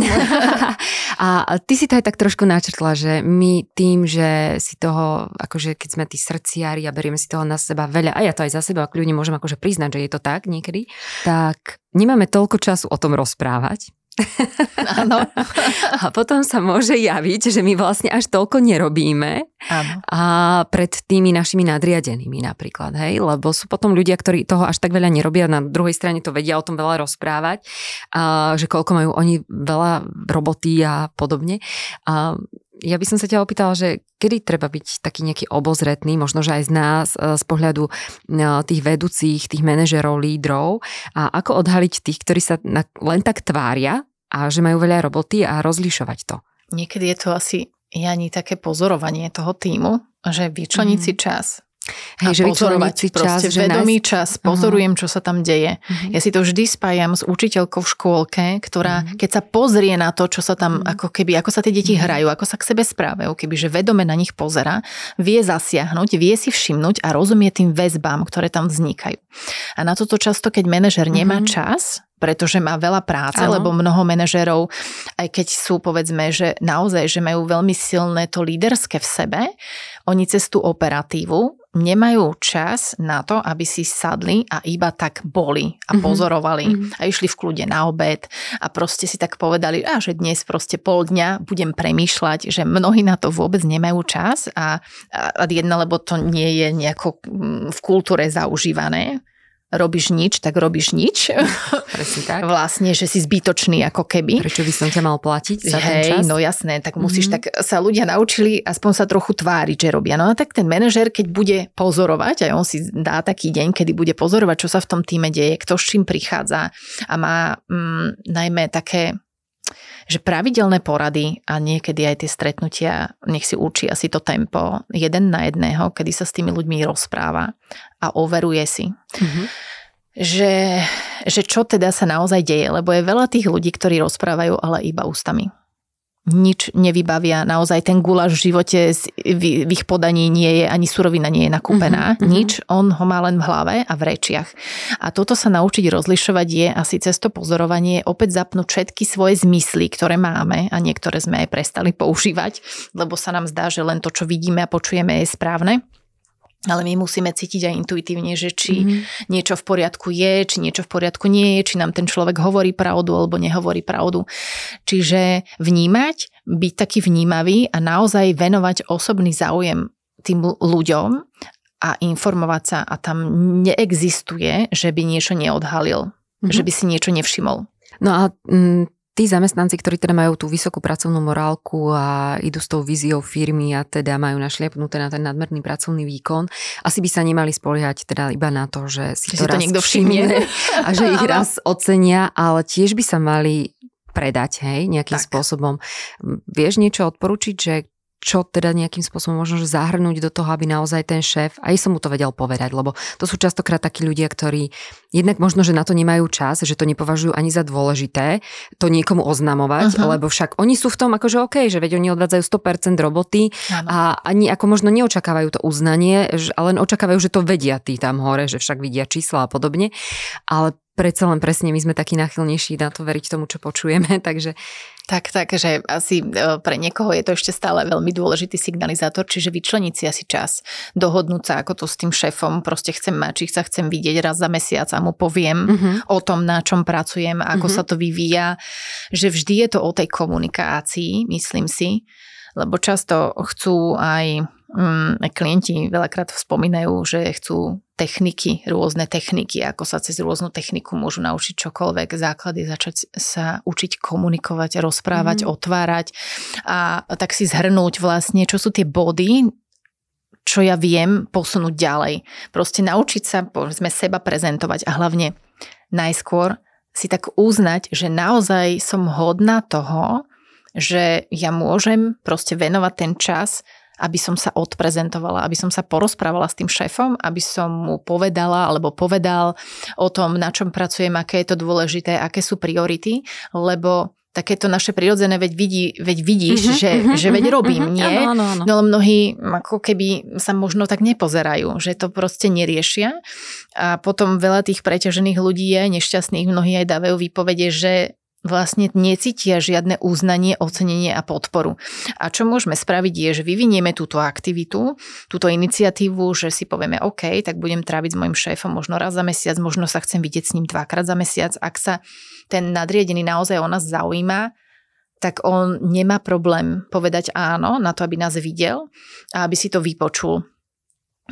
a ty si to aj tak trošku načrtla, že my tým, že si toho, akože keď sme tí srdciari a berieme si toho na seba veľa, a ja to aj za seba kľudne môžem akože priznať, že je to tak niekedy, tak nemáme toľko času o tom rozprávať Áno. A potom sa môže javiť, že my vlastne až toľko nerobíme Áno. a pred tými našimi nadriadenými napríklad, hej, lebo sú potom ľudia, ktorí toho až tak veľa nerobia, na druhej strane to vedia o tom veľa rozprávať, a že koľko majú oni veľa roboty a podobne. A ja by som sa ťa opýtala, že kedy treba byť taký nejaký obozretný, možno, že aj z nás, e, z pohľadu e, tých vedúcich, tých manažerov, lídrov a ako odhaliť tých, ktorí sa len tak tvária a že majú veľa roboty a rozlišovať to. Niekedy je to asi ani také pozorovanie toho týmu, že vyčleniť mm. si čas Hej, že pozorovať si čas, že vedomý nájsť... čas, pozorujem, uh-huh. čo sa tam deje. Uh-huh. Ja si to vždy spájam s učiteľkou v škôlke, ktorá, uh-huh. keď sa pozrie na to, čo sa tam, uh-huh. ako keby, ako sa tie deti uh-huh. hrajú, ako sa k sebe správajú, keby, že vedome na nich pozera, vie zasiahnuť, vie si všimnúť a rozumie tým väzbám, ktoré tam vznikajú. A na toto často, keď manažer nemá uh-huh. čas, pretože má veľa práce, ano. lebo mnoho manažerov, aj keď sú povedzme, že naozaj, že majú veľmi silné to líderské v sebe, oni cez tú operatívu nemajú čas na to, aby si sadli a iba tak boli a mhm. pozorovali mm-hmm. a išli v kľude na obed a proste si tak povedali, a že dnes proste pol dňa budem premýšľať, že mnohí na to vôbec nemajú čas a, a jedna, lebo to nie je nejako mm, v kultúre zaužívané robíš nič, tak robíš nič. Presne tak. vlastne, že si zbytočný ako keby. Prečo by som ťa mal platiť za Hej, ten čas? no jasné, tak musíš, mm-hmm. tak sa ľudia naučili aspoň sa trochu tváriť, že robia. No a tak ten manažer, keď bude pozorovať, aj on si dá taký deň, kedy bude pozorovať, čo sa v tom týme deje, kto s čím prichádza a má mm, najmä také že pravidelné porady a niekedy aj tie stretnutia, nech si učí asi to tempo jeden na jedného, kedy sa s tými ľuďmi rozpráva a overuje si. Mm-hmm. Že, že čo teda sa naozaj deje, lebo je veľa tých ľudí, ktorí rozprávajú, ale iba ústami nič nevybavia. Naozaj ten gulaš v živote v, ich podaní nie je, ani surovina nie je nakúpená. Mm-hmm. Nič, on ho má len v hlave a v rečiach. A toto sa naučiť rozlišovať je asi cez to pozorovanie opäť zapnúť všetky svoje zmysly, ktoré máme a niektoré sme aj prestali používať, lebo sa nám zdá, že len to, čo vidíme a počujeme je správne ale my musíme cítiť aj intuitívne, že či mm-hmm. niečo v poriadku je, či niečo v poriadku nie je, či nám ten človek hovorí pravdu alebo nehovorí pravdu. Čiže vnímať, byť taký vnímavý a naozaj venovať osobný záujem tým ľuďom a informovať sa a tam neexistuje, že by niečo neodhalil, mm-hmm. že by si niečo nevšimol. No a mm, tí zamestnanci, ktorí teda majú tú vysokú pracovnú morálku a idú s tou víziou firmy a teda majú našliapnuté na ten nadmerný pracovný výkon, asi by sa nemali spoliehať teda iba na to, že si že to, raz to niekto všimne a že ich raz ocenia, ale tiež by sa mali predať, hej, nejakým tak. spôsobom. Vieš niečo odporučiť, že čo teda nejakým spôsobom možno že zahrnúť do toho, aby naozaj ten šéf, aj som mu to vedel povedať, lebo to sú častokrát takí ľudia, ktorí jednak možno, že na to nemajú čas, že to nepovažujú ani za dôležité, to niekomu oznamovať, uh-huh. lebo však oni sú v tom akože OK, že veď oni odvádzajú 100% roboty ano. a ani ako možno neočakávajú to uznanie, ale len očakávajú, že to vedia tí tam hore, že však vidia čísla a podobne, ale predsa len presne my sme takí nachylnejší na to veriť tomu, čo počujeme, takže tak, tak, že asi e, pre niekoho je to ešte stále veľmi dôležitý signalizátor, čiže vyčleniť si asi čas, dohodnúť sa, ako to s tým šéfom proste chcem mať, či sa chcem vidieť raz za mesiac a mu poviem uh-huh. o tom, na čom pracujem, ako uh-huh. sa to vyvíja, že vždy je to o tej komunikácii, myslím si, lebo často chcú aj um, klienti veľakrát spomínajú, že chcú techniky, rôzne techniky, ako sa cez rôznu techniku môžu naučiť čokoľvek, základy začať sa učiť komunikovať, rozprávať, mm. otvárať a tak si zhrnúť vlastne, čo sú tie body, čo ja viem posunúť ďalej. Proste naučiť sa, povedzme, seba prezentovať a hlavne najskôr si tak uznať, že naozaj som hodná toho, že ja môžem proste venovať ten čas aby som sa odprezentovala, aby som sa porozprávala s tým šéfom, aby som mu povedala alebo povedal o tom, na čom pracujem, aké je to dôležité, aké sú priority, lebo takéto naše prirodzené, veď, vidí, veď vidíš, mm-hmm, že, mm-hmm, že veď mhm, robím, mm-hmm, nie? Áno, áno, áno. No ale mnohí ako keby sa možno tak nepozerajú, že to proste neriešia. A potom veľa tých preťažených ľudí je nešťastných, mnohí aj dávajú výpovede, že vlastne necítia žiadne uznanie, ocenenie a podporu. A čo môžeme spraviť je, že vyvinieme túto aktivitu, túto iniciatívu, že si povieme OK, tak budem tráviť s mojim šéfom možno raz za mesiac, možno sa chcem vidieť s ním dvakrát za mesiac. Ak sa ten nadriedený naozaj o nás zaujíma, tak on nemá problém povedať áno na to, aby nás videl a aby si to vypočul.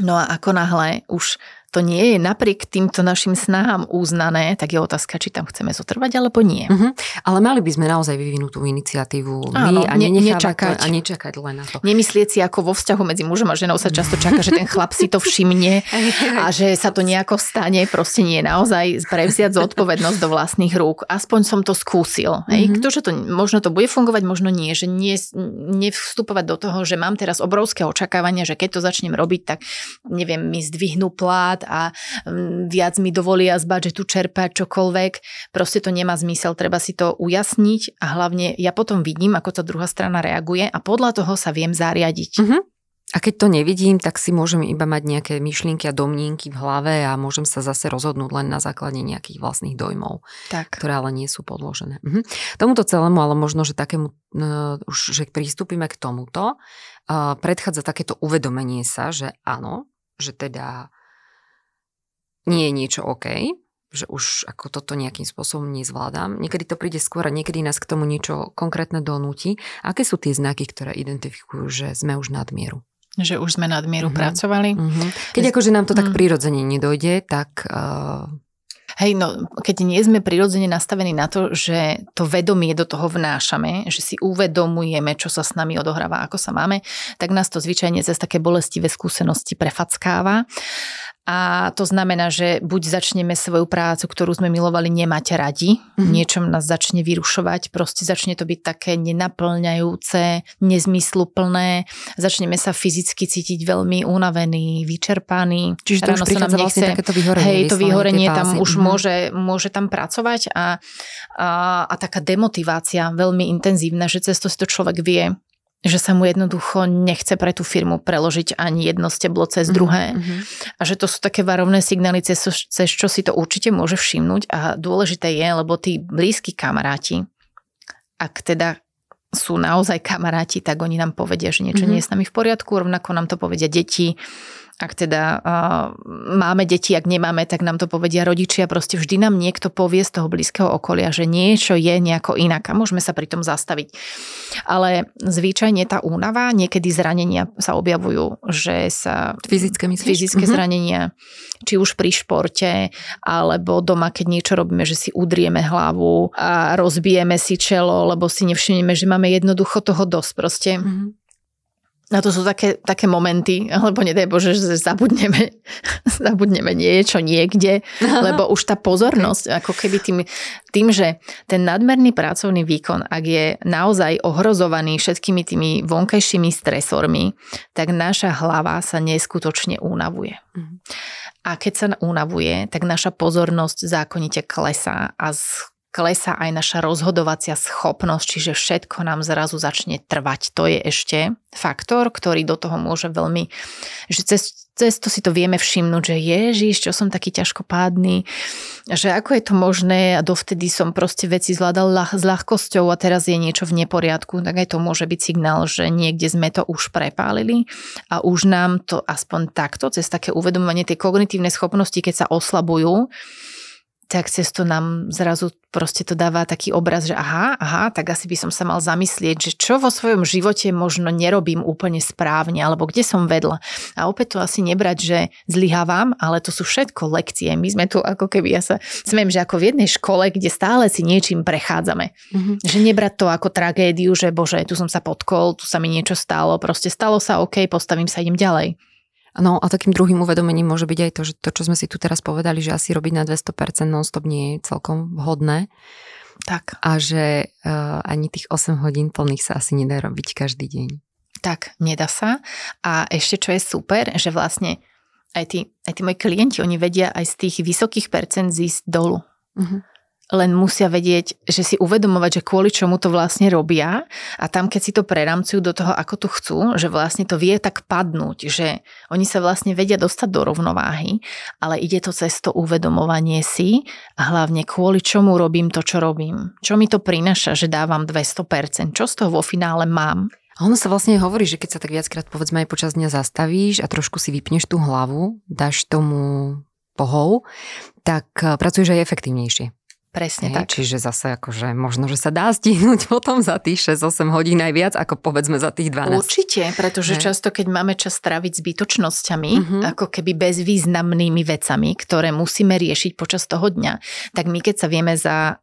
No a ako náhle už to nie je napriek týmto našim snahám uznané, tak je otázka, či tam chceme zotrvať alebo nie. Uh-huh. Ale mali by sme naozaj vyvinúť tú iniciatívu Áno, my a ne, nečakať. A nečakať len na to. Nemyslieť si, ako vo vzťahu medzi mužom a ženou sa často čaká, že ten chlap si to všimne a že sa to nejako stane. Proste nie je naozaj prevziať zodpovednosť do vlastných rúk. Aspoň som to skúsil. Hej. Uh-huh. Ktože to, možno to bude fungovať, možno nie. Že nie, nevstupovať do toho, že mám teraz obrovské očakávania, že keď to začnem robiť, tak neviem, mi zdvihnú plát a mm, viac mi dovolia z budžetu čerpať čokoľvek. Proste to nemá zmysel, treba si to ujasniť a hlavne ja potom vidím, ako tá druhá strana reaguje a podľa toho sa viem zariadiť. Uh-huh. A keď to nevidím, tak si môžem iba mať nejaké myšlienky a domnienky v hlave a môžem sa zase rozhodnúť len na základe nejakých vlastných dojmov, tak. ktoré ale nie sú podložené. Mhm. Tomuto celému, ale možno, že takému, uh, už že pristúpime k tomuto, uh, predchádza takéto uvedomenie sa, že áno, že teda nie je niečo OK, že už ako toto nejakým spôsobom nezvládam. Niekedy to príde skôr a niekedy nás k tomu niečo konkrétne donúti. Aké sú tie znaky, ktoré identifikujú, že sme už nadmieru? Že už sme nadmieru uh-huh. pracovali. Uh-huh. Keď akože nám to tak uh-huh. prirodzene nedojde, tak uh, Hej, no keď nie sme prirodzene nastavení na to, že to vedomie do toho vnášame, že si uvedomujeme, čo sa s nami odohráva, ako sa máme, tak nás to zvyčajne cez také bolestivé skúsenosti prefackáva. A to znamená, že buď začneme svoju prácu, ktorú sme milovali, nemať radi, mm-hmm. niečom nás začne vyrušovať, proste začne to byť také nenaplňajúce, nezmysluplné, začneme sa fyzicky cítiť veľmi unavený, vyčerpaný. Čiže to Ráno už nám vlastne nechce, takéto vyhorenie. Hej, to vyhorenie tam už mm-hmm. môže, môže tam pracovať a, a, a taká demotivácia veľmi intenzívna, že cez to si to človek vie že sa mu jednoducho nechce pre tú firmu preložiť ani jedno steblo cez mhm, druhé. Mm-hmm. A že to sú také varovné signály, cez, cez čo si to určite môže všimnúť. A dôležité je, lebo tí blízki kamaráti, ak teda sú naozaj kamaráti, tak oni nám povedia, že niečo mm-hmm. nie je s nami v poriadku, rovnako nám to povedia deti, ak teda uh, máme deti, ak nemáme, tak nám to povedia rodičia. Proste vždy nám niekto povie z toho blízkeho okolia, že niečo je nejako inak a môžeme sa pri tom zastaviť. Ale zvyčajne tá únava, niekedy zranenia sa objavujú, že sa... Fyzické myslíš? Fyzické uh-huh. zranenia, či už pri športe, alebo doma, keď niečo robíme, že si udrieme hlavu a rozbijeme si čelo, lebo si nevšimneme, že máme jednoducho toho dosť proste. Uh-huh a to sú také, také momenty, alebo nedaj Bože, že zabudneme, zabudneme niečo niekde, lebo už tá pozornosť, ako keby tým, tým, že ten nadmerný pracovný výkon, ak je naozaj ohrozovaný všetkými tými vonkajšími stresormi, tak naša hlava sa neskutočne únavuje. Mhm. A keď sa únavuje, tak naša pozornosť zákonite klesá a z klesá aj naša rozhodovacia schopnosť, čiže všetko nám zrazu začne trvať. To je ešte faktor, ktorý do toho môže veľmi, že cez, cez to si to vieme všimnúť, že ježiš, čo som taký ťažkopádny, že ako je to možné a dovtedy som proste veci zvládal ľah, s ľahkosťou a teraz je niečo v neporiadku, tak aj to môže byť signál, že niekde sme to už prepálili a už nám to aspoň takto, cez také uvedomovanie tej kognitívnej schopnosti, keď sa oslabujú, tak cez to nám zrazu proste to dáva taký obraz, že aha, aha, tak asi by som sa mal zamyslieť, že čo vo svojom živote možno nerobím úplne správne, alebo kde som vedla. A opäť to asi nebrať, že zlyhávam, ale to sú všetko lekcie. My sme tu ako keby, ja sa smiem, že ako v jednej škole, kde stále si niečím prechádzame. Mm-hmm. Že nebrať to ako tragédiu, že bože, tu som sa potkol, tu sa mi niečo stalo, proste stalo sa, OK, postavím sa, idem ďalej. No a takým druhým uvedomením môže byť aj to, že to, čo sme si tu teraz povedali, že asi robiť na 200% non-stop nie je celkom vhodné. Tak. A že uh, ani tých 8 hodín plných sa asi nedá robiť každý deň. Tak, nedá sa. A ešte čo je super, že vlastne aj tí, aj tí moji klienti, oni vedia aj z tých vysokých percent zísť dolu. Uh-huh. Len musia vedieť, že si uvedomovať, že kvôli čomu to vlastne robia a tam, keď si to preramcujú do toho, ako to chcú, že vlastne to vie tak padnúť, že oni sa vlastne vedia dostať do rovnováhy, ale ide to cez to uvedomovanie si a hlavne kvôli čomu robím to, čo robím. Čo mi to prináša, že dávam 200%, čo z toho vo finále mám. A ono sa vlastne hovorí, že keď sa tak viackrát povedzme aj počas dňa zastavíš a trošku si vypneš tú hlavu, dáš tomu pohov, tak eh, pracuješ aj efektívnejšie. Presne Hej, tak. Čiže zase akože možno, že sa dá stihnúť potom za tých 6-8 hodín aj viac, ako povedzme za tých 12. Určite, pretože Hej. často, keď máme čas tráviť zbytočnosťami, Mhm. ako keby bezvýznamnými vecami, ktoré musíme riešiť počas toho dňa, tak my keď sa vieme za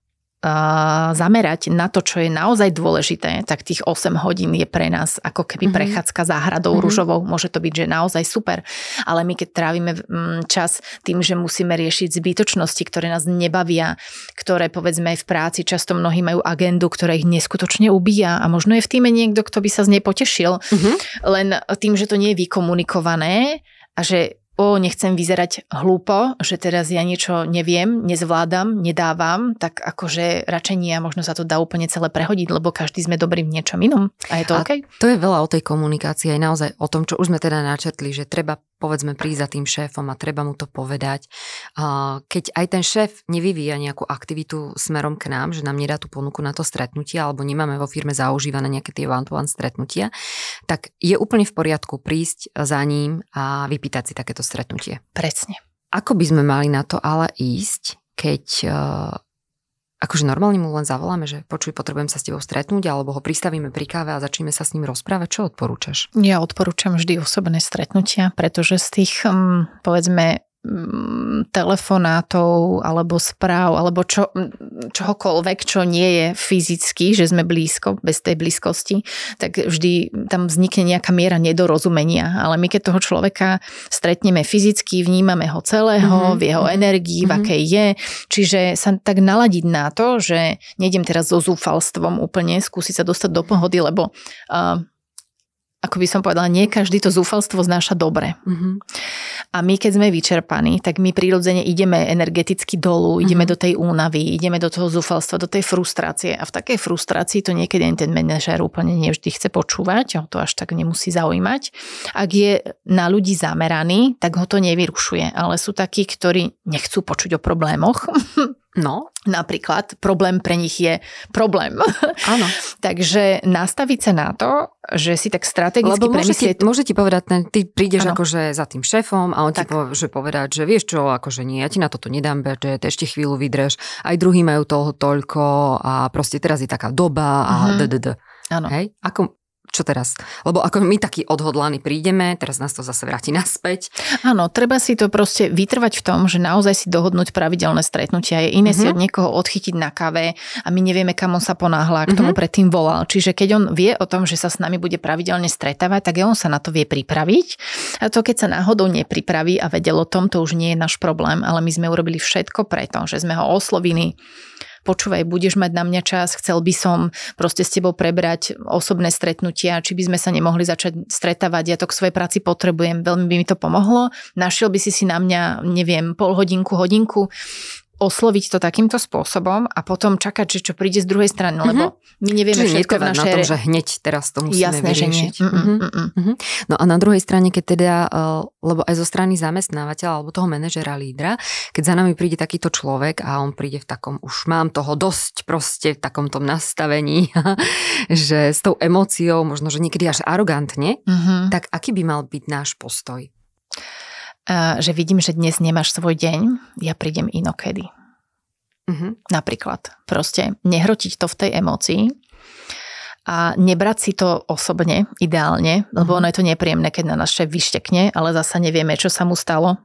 zamerať na to, čo je naozaj dôležité, tak tých 8 hodín je pre nás ako keby Mhm. prechádzka záhradou Mhm. rúžovou. Môže to byť, že naozaj super. Ale my keď trávime mm, čas tým, že musíme riešiť zbytočnosti, ktoré nás nebavia, ktoré povedzme aj v práci, často mnohí majú agendu, ktorá ich neskutočne ubíja a možno je v týme niekto, kto by sa z nej potešil, Mhm. len tým, že to nie je vykomunikované a že o, nechcem vyzerať hlúpo, že teraz ja niečo neviem, nezvládam, nedávam, tak akože radšej nie a možno sa to dá úplne celé prehodiť, lebo každý sme dobrý v niečom inom. A je to A OK? To je veľa o tej komunikácii, aj naozaj o tom, čo už sme teda načetli, že treba povedzme prísť za tým šéfom a treba mu to povedať. Keď aj ten šéf nevyvíja nejakú aktivitu smerom k nám, že nám nedá tú ponuku na to stretnutie, alebo nemáme vo firme zaužívané nejaké tie one-to-one stretnutia, tak je úplne v poriadku prísť za ním a vypýtať si takéto stretnutie. Presne. Ako by sme mali na to ale ísť, keď akože normálne mu len zavoláme, že počuj, potrebujem sa s tebou stretnúť, alebo ho pristavíme pri káve a začneme sa s ním rozprávať. Čo odporúčaš? Ja odporúčam vždy osobné stretnutia, pretože z tých, um, povedzme, telefonátov alebo správ alebo čo, mm, čohokoľvek, čo nie je fyzicky, že sme blízko, bez tej blízkosti, tak vždy tam vznikne nejaká miera nedorozumenia. Ale my keď toho človeka stretneme fyzicky, vnímame ho celého, Mhm, v jeho mhm, energii, v mhm. akej je, čiže sa tak naladiť na to, že nejdem teraz so zúfalstvom úplne skúsiť sa dostať do pohody, lebo uh, ako by som povedala, nie každý to zúfalstvo znáša dobre. Mm-hmm. A my, keď sme vyčerpaní, tak my prirodzene ideme energeticky dolu, ideme Mhm. do tej únavy, ideme do toho zúfalstva, do tej frustrácie. A v takej frustrácii to niekedy ani ten manažér úplne nevždy chce počúvať, ho to až tak nemusí zaujímať. Ak je na ľudí zameraný, tak ho to nevyrušuje. Ale sú takí, ktorí nechcú počuť o problémoch. No, Napríklad problém pre nich je problém. áno. Takže nastaviť sa na to, že si tak strategicky Lebo môže ti, premyslieť... môže ti povedať, ten, ty prídeš Áno. akože za tým šéfom a on Tak. ti môže povedať, že vieš čo, akože nie, ja ti na toto nedám budget, ešte chvíľu vydrž, aj druhý majú toho toľko a proste teraz je taká doba a Mhm. dddd. Áno. Hej? Ako, čo teraz? Lebo ako my takí odhodlaní prídeme, teraz nás to zase vráti naspäť. Áno, treba si to proste vytrvať v tom, že naozaj si dohodnúť pravidelné stretnutia. Je iné mm-hmm. si Mhm. od niekoho odchytiť na kave a my nevieme, kam on sa ponáhla, k tomu Mhm. predtým volal. Čiže keď on vie o tom, že sa s nami bude pravidelne stretávať, tak on sa na to vie pripraviť. A to, keď sa náhodou nepripraví a vedel o tom, to už nie je náš problém, ale my sme urobili všetko preto, že sme ho oslovili počúvaj, budeš mať na mňa čas, chcel by som proste s tebou prebrať osobné stretnutia, či by sme sa nemohli začať stretávať, ja to k svojej práci potrebujem, veľmi by mi to pomohlo. Našiel by si si na mňa, neviem, pol hodinku, hodinku, osloviť to takýmto spôsobom a potom čakať, že čo príde z druhej strany, lebo my nevieme Čiže všetko v netrvať na našej... tom, že hneď teraz to musíme Jasné, že nie. vyriešiť. Mm, mm, Mhm. mm, mm. No a na druhej strane, keď teda, eh, lebo aj zo strany zamestnávateľa alebo toho manažera, lídra, keď za nami príde takýto človek a on príde v takom, už mám toho dosť proste v takom tom nastavení, že s tou emóciou, možno, že niekedy až arogantne, Mhm. tak aký by mal byť náš postoj? Že vidím, že dnes nemáš svoj deň, ja prídem inokedy. Mhm. Napríklad. Proste nehrotiť to v tej emócii a nebrať si to osobne, ideálne, lebo Mhm. ono je to nepríjemné, keď na nás šéf vyštekne, ale zasa nevieme, čo sa mu stalo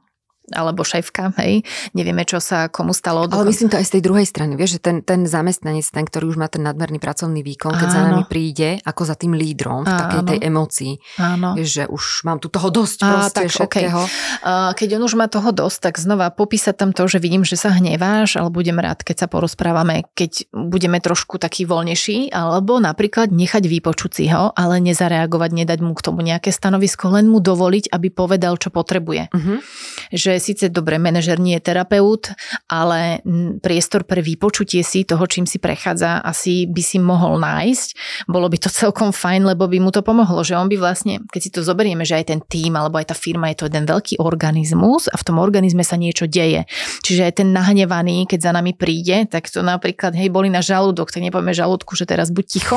alebo šéfka, hej, nevieme, čo sa komu stalo. Ale myslím to aj z tej druhej strany, vieš, že ten, ten zamestnanec, ten, ktorý už má ten nadmerný pracovný výkon, keď za Áno. nami príde ako za tým lídrom v takej Áno. tej emócii, Áno. vieš, že už mám tu toho dosť Á, proste tak, všetkého. A Keď on už má toho dosť, tak znova popísať tam to, že vidím, že sa hneváš, ale budem rád, keď sa porozprávame, keď budeme trošku taký voľnejší, alebo napríklad nechať vypočuť si ho, ale nezareagovať, nedať mu k tomu nejaké stanovisko, len mu dovoliť, aby povedal, čo potrebuje. Mhm. Že že síce dobre, manažer nie je terapeut, ale priestor pre vypočutie si toho, čím si prechádza, asi by si mohol nájsť. Bolo by to celkom fajn, lebo by mu to pomohlo, že on by vlastne, keď si to zoberieme, že aj ten tým alebo aj tá firma je to jeden veľký organizmus a v tom organizme sa niečo deje. Čiže aj ten nahnevaný, keď za nami príde, tak to napríklad, hej, boli na žalúdok, tak nepovieme žalúdku, že teraz buď ticho,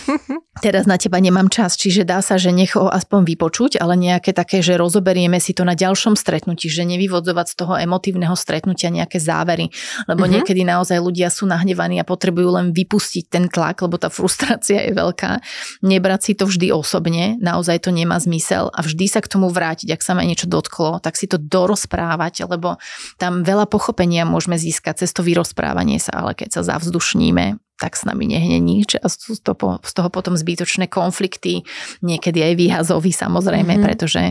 teraz na teba nemám čas. Čiže dá sa, že nech ho aspoň vypočuť, ale nejaké také, že rozoberieme si to na ďalšom stretnutí, že nevyvodzovať z toho emotívneho stretnutia nejaké závery, lebo mm-hmm. niekedy naozaj ľudia sú nahnevaní a potrebujú len vypustiť ten tlak, lebo tá frustrácia je veľká. Nebrať si to vždy osobne, naozaj to nemá zmysel a vždy sa k tomu vrátiť, ak sa ma niečo dotklo, tak si to dorozprávať, lebo tam veľa pochopenia môžeme získať cez to vyrozprávanie sa, ale keď sa zavzdušníme, tak s nami nehne nič a z toho potom zbytočné konflikty, niekedy aj výhazový samozrejme, mm-hmm. pretože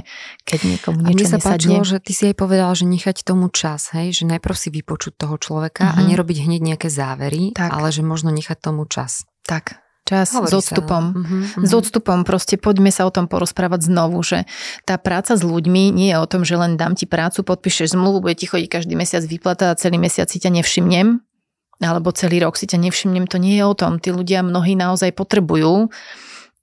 keď niekomu niečo a sa nesadne... páčilo, že ty si aj povedala, že nechať tomu čas, hej, že najprv si vypočuť toho človeka mm-hmm. a mhm. nerobiť hneď nejaké závery, tak. ale že možno nechať tomu čas. Tak, čas Hovorí s odstupom. Sa, uh-huh, S odstupom proste poďme sa o tom porozprávať znovu, že tá práca s ľuďmi nie je o tom, že len dám ti prácu, podpíšeš zmluvu, bude ti chodiť každý mesiac výplata a celý mesiac si ťa nevšimnem, alebo celý rok si ťa nevšimnem, to nie je o tom. Tí ľudia mnohí naozaj potrebujú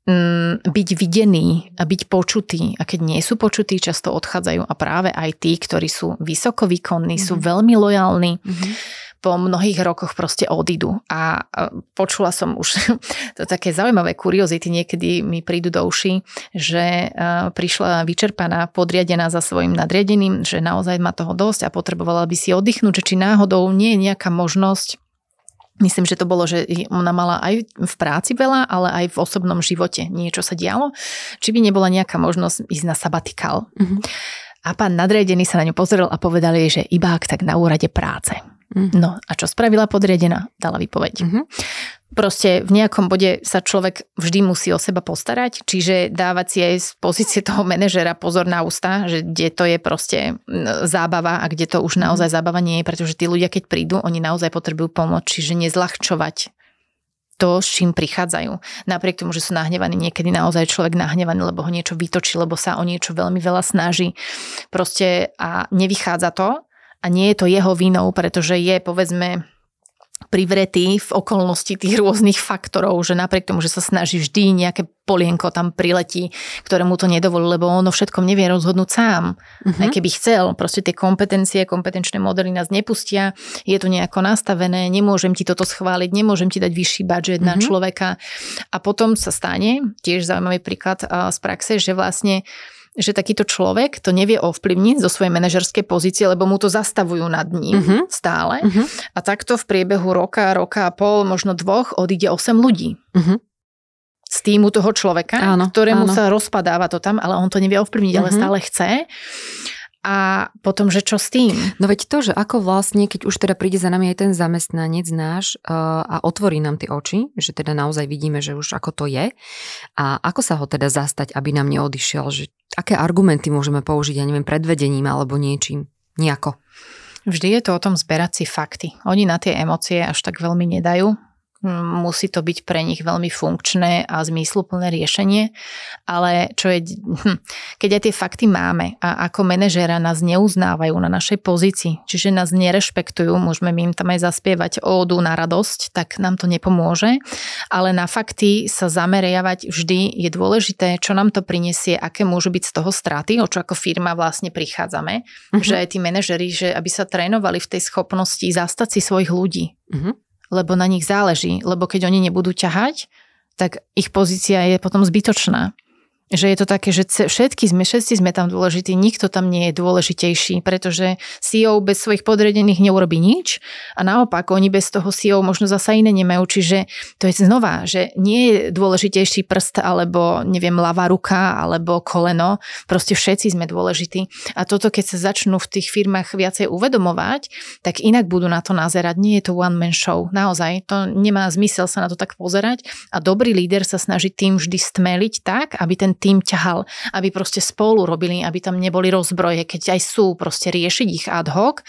mm, byť videní a byť počutí. A keď nie sú počutí, často odchádzajú. A práve aj tí, ktorí sú vysoko výkonní, mm-hmm. sú mhm. veľmi lojálni. Mm-hmm po mnohých rokoch proste odídu. A počula som už to také zaujímavé kuriozity, niekedy mi prídu do uši, že prišla vyčerpaná, podriadená za svojim nadriadeným, že naozaj má toho dosť a potrebovala by si oddychnúť, že či náhodou nie je nejaká možnosť Myslím, že to bolo, že ona mala aj v práci veľa, ale aj v osobnom živote niečo sa dialo. Či by nebola nejaká možnosť ísť na sabatikál. Mm-hmm. A pán nadriadený sa na ňu pozrel a povedal jej, že iba ak tak na úrade práce. Mm-hmm. No a čo spravila podriadená? Dala výpoveď. Mm-hmm proste v nejakom bode sa človek vždy musí o seba postarať, čiže dávať si aj z pozície toho manažera pozor na ústa, že kde to je proste zábava a kde to už mhm. naozaj zábava nie je, pretože tí ľudia, keď prídu, oni naozaj potrebujú pomoc, čiže nezľahčovať to, s čím prichádzajú. Napriek tomu, že sú nahnevaní, niekedy naozaj človek nahnevaný, lebo ho niečo vytočí, lebo sa o niečo veľmi veľa snaží. Proste a nevychádza to a nie je to jeho vinou, pretože je povedzme privretý v okolnosti tých rôznych faktorov, že napriek tomu, že sa snaží vždy nejaké polienko tam priletí, ktoré mu to nedovolí, lebo ono všetkom nevie rozhodnúť sám. Uh-huh. Aj keby chcel, proste tie kompetencie, kompetenčné modely nás nepustia, je to nejako nastavené, nemôžem ti toto schváliť, nemôžem ti dať vyšší budget uh-huh. na mhm. človeka. A potom sa stane, tiež zaujímavý príklad z praxe, že vlastne že takýto človek to nevie ovplyvniť zo svojej manažerskej pozície, lebo mu to zastavujú nad ním uh-huh. stále. Uh-huh. A takto v priebehu roka, roka a pol, možno dvoch odíde 8 ľudí. Uh-huh z týmu toho človeka, áno, ktorému áno. sa rozpadáva to tam, ale on to nevie ovplyvniť, uh-huh. ale stále chce. A potom, že čo s tým? No veď to, že ako vlastne, keď už teda príde za nami aj ten zamestnanec náš uh, a otvorí nám tie oči, že teda naozaj vidíme, že už ako to je a ako sa ho teda zastať, aby nám neodišiel, že aké argumenty môžeme použiť, ja neviem, predvedením alebo niečím, nejako. Vždy je to o tom zberať si fakty. Oni na tie emócie až tak veľmi nedajú, musí to byť pre nich veľmi funkčné a zmysluplné riešenie, ale čo je, hm, keď aj tie fakty máme a ako manažéra nás neuznávajú na našej pozícii, čiže nás nerešpektujú, môžeme my im tam aj zaspievať ódu na radosť, tak nám to nepomôže, ale na fakty sa zameriavať vždy je dôležité, čo nám to prinesie, aké môžu byť z toho straty, o čo ako firma vlastne prichádzame, uh-huh. že aj tí manažeri, že aby sa trénovali v tej schopnosti zastať si svojich ľudí. Uh-huh lebo na nich záleží, lebo keď oni nebudú ťahať, tak ich pozícia je potom zbytočná že je to také, že všetky sme, všetci sme tam dôležití, nikto tam nie je dôležitejší, pretože CEO bez svojich podredených neurobi nič a naopak oni bez toho CEO možno zasa iné nemajú, čiže to je znova, že nie je dôležitejší prst alebo neviem, ľavá ruka alebo koleno, proste všetci sme dôležití. A toto keď sa začnú v tých firmách viacej uvedomovať, tak inak budú na to nazerať, nie je to one man show, naozaj, to nemá zmysel sa na to tak pozerať. A dobrý líder sa snaží tým vždy stmeliť tak, aby ten tým ťahal, aby proste spolu robili, aby tam neboli rozbroje, keď aj sú, proste riešiť ich ad hoc.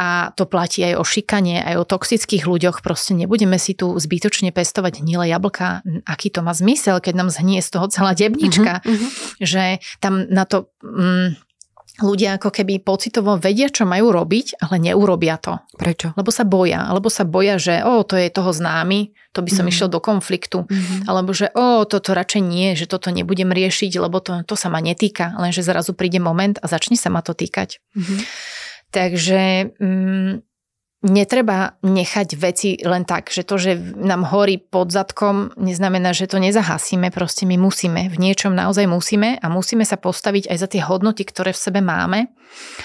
A to platí aj o šikanie, aj o toxických ľuďoch. Proste nebudeme si tu zbytočne pestovať hnilé jablka. Aký to má zmysel, keď nám zhnie z toho celá debnička. Uh-huh, uh-huh. Že tam na to... Mm, ľudia ako keby pocitovo vedia, čo majú robiť, ale neurobia to. Prečo? Lebo sa boja. Alebo sa boja, že o, to je toho známy, to by som mm. išiel do konfliktu. Mhm. Alebo že o, toto radšej nie, že toto nebudem riešiť, lebo to, to sa ma netýka. Lenže zrazu príde moment a začne sa ma to týkať. Mhm. Takže mm, netreba nechať veci len tak, že to, že nám horí pod zadkom, neznamená, že to nezahasíme, proste my musíme, v niečom naozaj musíme a musíme sa postaviť aj za tie hodnoty, ktoré v sebe máme.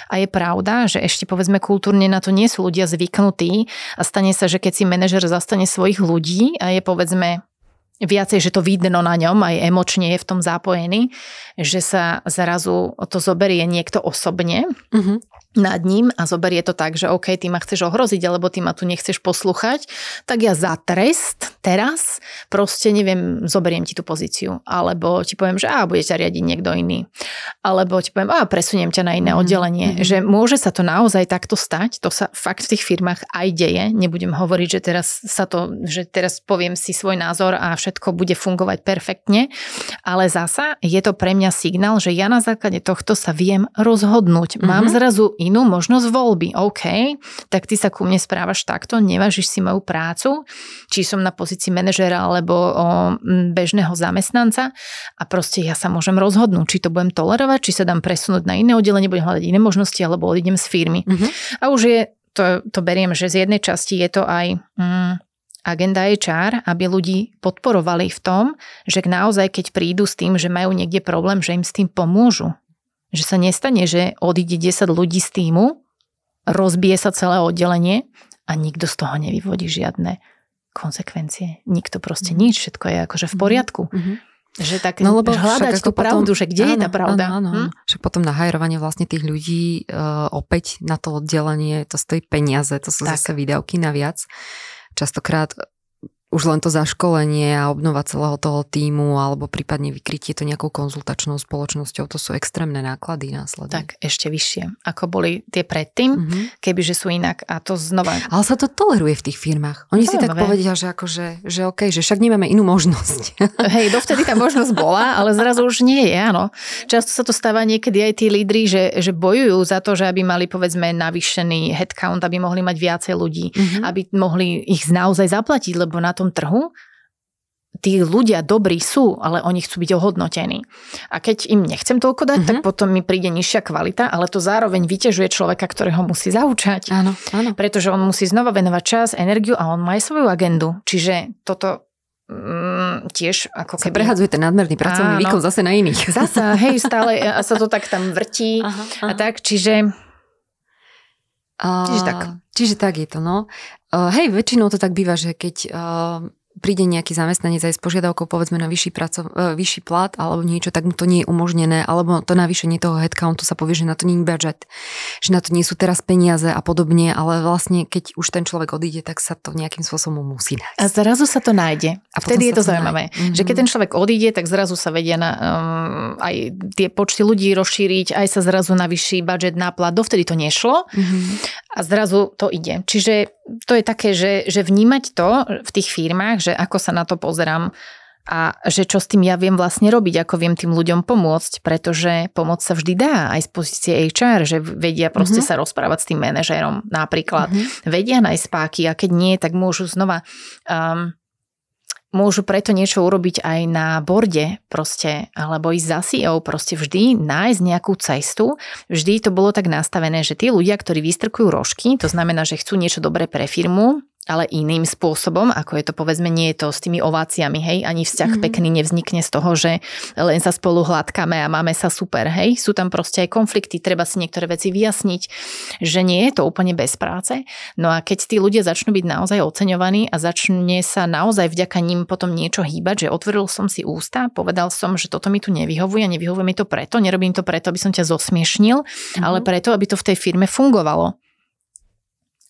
A je pravda, že ešte povedzme kultúrne na to nie sú ľudia zvyknutí a stane sa, že keď si manažer zastane svojich ľudí a je povedzme viacej, že to vidno na ňom, aj emočne je v tom zapojený, že sa zrazu to zoberie niekto osobne Mhm. nad ním a zoberie to tak, že OK, ty ma chceš ohroziť, alebo ty ma tu nechceš poslúchať, tak ja za trest teraz proste neviem, zoberiem ti tú pozíciu. Alebo ti poviem, že á, bude ťa riadiť niekto iný. Alebo ti poviem, á, presuniem ťa na iné Mhm, oddelenie. mhm. Že môže sa to naozaj takto stať, to sa fakt v tých firmách aj deje. Nebudem hovoriť, že teraz sa to, že teraz poviem si svoj názor a všetko bude fungovať perfektne, ale zasa je to pre mňa signál, že ja na základe tohto sa viem rozhodnúť. Mám Mhm. zrazu inú možnosť voľby. OK, tak ty sa ku mne správaš takto, nevážiš si moju prácu, či som na pozícii manažera alebo o, bežného zamestnanca a proste ja sa môžem rozhodnúť, či to budem tolerovať, či sa dám presunúť na iné oddelenie, budem hľadať iné možnosti alebo odídem z firmy. Mhm. A už je, to, to beriem, že z jednej časti je to aj mm, agenda HR, aby ľudí podporovali v tom, že naozaj keď prídu s tým, že majú niekde problém, že im s tým pomôžu. Že sa nestane, že odíde 10 ľudí z týmu, rozbije sa celé oddelenie a nikto z toho nevyvodí žiadne konsekvencie. Nikto proste Mhm. nič, všetko je akože v poriadku. Mhm. Že tak No lebo hľadať tú pravdu, potom- že kde je tá Áno, pravda. Áno, áno. Hm? Však potom na hajrovanie vlastne tých ľudí uh, opäť na to oddelenie, to stojí peniaze, to sú Tak. zase výdavky naviac. Častokrát už len to zaškolenie a obnova celého toho týmu alebo prípadne vykrytie to nejakou konzultačnou spoločnosťou, to sú extrémne náklady následne. Tak ešte vyššie, ako boli tie predtým, Mhm. kebyže sú inak. A to znova Ale sa to toleruje v tých firmách. Oni si tak Zaujímavé. povedia, že akože, že OK, že však nemáme inú možnosť. Hej, dovtedy tá možnosť bola, ale zrazu už nie je, áno. Často sa to stáva niekedy aj tí lídry, že, že bojujú za to, že aby mali povedzme navýšený headcount, aby mohli mať viacej ľudí, Mhm. aby mohli ich naozaj zaplatiť, lebo na tom trhu tí ľudia dobrí sú, ale oni chcú byť ohodnotení. A keď im nechcem toľko dať, Mhm. tak potom mi príde nižšia kvalita, ale to zároveň vyťažuje človeka, ktorého musí zaučať. Áno, áno. Pretože on musí znova venovať čas, energiu a on má aj svoju agendu. Čiže toto mm, tiež ako Sa keby... prehadzuje ten nadmerný pracovný Áno. výkon zase na iných. Zasa, hej, stále a sa to tak tam vrtí Aha, a tak, čiže A, Čiže tak. Čiže tak je to, no. Uh, hej, väčšinou to tak býva, že keď uh, príde nejaký zamestnanec aj s požiadavkou povedzme na vyšší, pracov, uh, vyšší plat alebo niečo, tak mu to nie je umožnené, alebo to navýšenie toho headcountu sa povie, že na to nie je budget, že na to nie sú teraz peniaze a podobne, ale vlastne keď už ten človek odíde, tak sa to nejakým spôsobom musí nájsť. a zrazu sa to nájde. A vtedy je to to zaujímavé. nájde. Že keď Mhm. ten človek odíde, tak zrazu sa vedia na, um, aj tie počty ľudí rozšíriť, aj sa zrazu navyší budget na plat. Dovtedy to nešlo Mhm. A zrazu to ide. Čiže to je také, že, že vnímať to v tých firmách, že ako sa na to pozerám a že čo s tým ja viem vlastne robiť, ako viem tým ľuďom pomôcť, pretože pomoc sa vždy dá aj z pozície HR, že vedia proste Mhm. sa rozprávať s tým manažérom napríklad. Mhm. Vedia nájsť páky a keď nie, tak môžu znova um, môžu preto niečo urobiť aj na borde proste, alebo ísť za CEO, proste vždy nájsť nejakú cestu. Vždy to bolo tak nastavené, že tí ľudia, ktorí vystrkujú rožky, to znamená, že chcú niečo dobré pre firmu, ale iným spôsobom, ako je to povedzme, nie je to s tými ováciami, hej, ani vzťah Mhm. mm-hmm. pekný nevznikne z toho, že len sa spolu hladkáme a máme sa super, hej. Sú tam proste aj konflikty, treba si niektoré veci vyjasniť, že nie je to úplne bez práce. No a keď tí ľudia začnú byť naozaj oceňovaní a začne sa naozaj vďaka ním potom niečo hýbať, že otvoril som si ústa, povedal som, že toto mi tu nevyhovuje nevyhovuje mi to preto, nerobím to preto, aby som ťa zosmiešnil, Mhm. ale preto, aby to v tej firme fungovalo.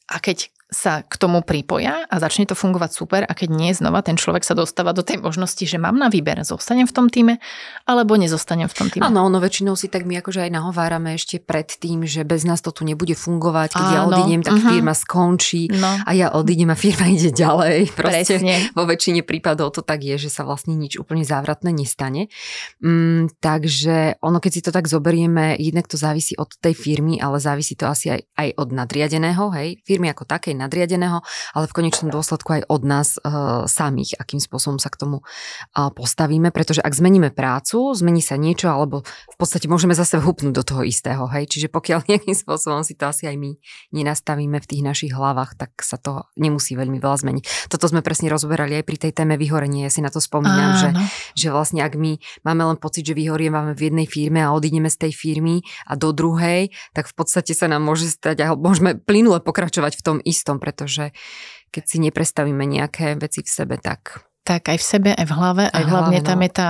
A keď sa k tomu pripoja a začne to fungovať super a keď nie, znova ten človek sa dostáva do tej možnosti, že mám na výber, zostanem v tom týme alebo nezostanem v tom týme. Áno, ono väčšinou si tak my akože aj nahovárame ešte pred tým, že bez nás to tu nebude fungovať, keď Áno, ja odídem, tak uh-huh. firma skončí no. a ja odídem a firma ide ďalej. Proste Presne. vo väčšine prípadov to tak je, že sa vlastne nič úplne závratné nestane. Mm, takže ono, keď si to tak zoberieme, jednak to závisí od tej firmy, ale závisí to asi aj, aj od nadriadeného, hej, firmy ako takej nadriadeného, ale v konečnom dôsledku aj od nás uh, samých, akým spôsobom sa k tomu uh, postavíme, pretože ak zmeníme prácu, zmení sa niečo, alebo v podstate môžeme zase vhupnúť do toho istého, hej, čiže pokiaľ nejakým spôsobom si to asi aj my nenastavíme v tých našich hlavách, tak sa to nemusí veľmi veľa zmeniť. Toto sme presne rozberali aj pri tej téme vyhorenie, ja si na to spomínam, že, že vlastne ak my máme len pocit, že vyhorievame v jednej firme a odídeme z tej firmy a do druhej, tak v podstate sa nám môže stať, a môžeme plynule pokračovať v tom istom istom, pretože keď si neprestavíme nejaké veci v sebe, tak... Tak aj v sebe, aj v hlave, aj, aj v hlavne hlave, tam no. je tá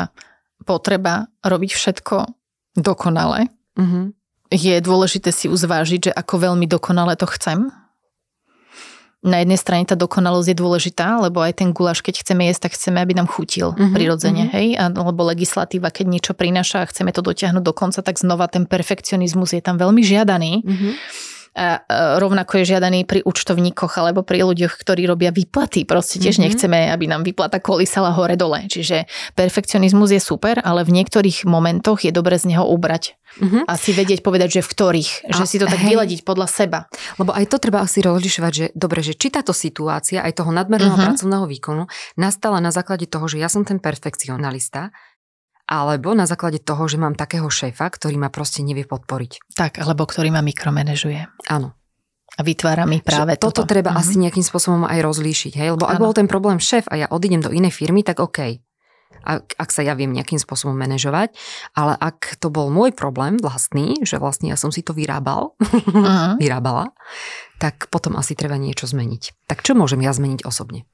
potreba robiť všetko dokonale. Uh-huh. Je dôležité si uzvážiť, že ako veľmi dokonale to chcem. Na jednej strane tá dokonalosť je dôležitá, lebo aj ten guláš, keď chceme jesť, tak chceme, aby nám chutil uh-huh, prirodzene, uh-huh. hej? Alebo legislatíva, keď niečo prináša a chceme to dotiahnuť do konca, tak znova ten perfekcionizmus je tam veľmi žiadaný. Uh-huh a rovnako je žiadaný pri účtovníkoch alebo pri ľuďoch, ktorí robia výplaty. Proste tiež mm-hmm. nechceme, aby nám výplata kolísala hore-dole. Čiže perfekcionizmus je super, ale v niektorých momentoch je dobre z neho ubrať. Mm-hmm. A si vedieť povedať, že v ktorých. Že a, si to tak hej. vyladiť podľa seba. Lebo aj to treba asi rozlišovať, že dobre, že či táto situácia aj toho nadmerného mm-hmm. pracovného výkonu nastala na základe toho, že ja som ten perfekcionalista, alebo na základe toho, že mám takého šéfa, ktorý ma proste nevie podporiť. Tak, alebo ktorý ma mikromanežuje. Áno. A vytvára mi práve že toto. Toto treba uh-huh. asi nejakým spôsobom aj rozlíšiť. Hej? Lebo ak bol ten problém šéf a ja odídem do inej firmy, tak OK. Ak, ak sa ja viem nejakým spôsobom manažovať, ale ak to bol môj problém vlastný, že vlastne ja som si to vyrábal, uh-huh. vyrábala, tak potom asi treba niečo zmeniť. Tak čo môžem ja zmeniť osobne?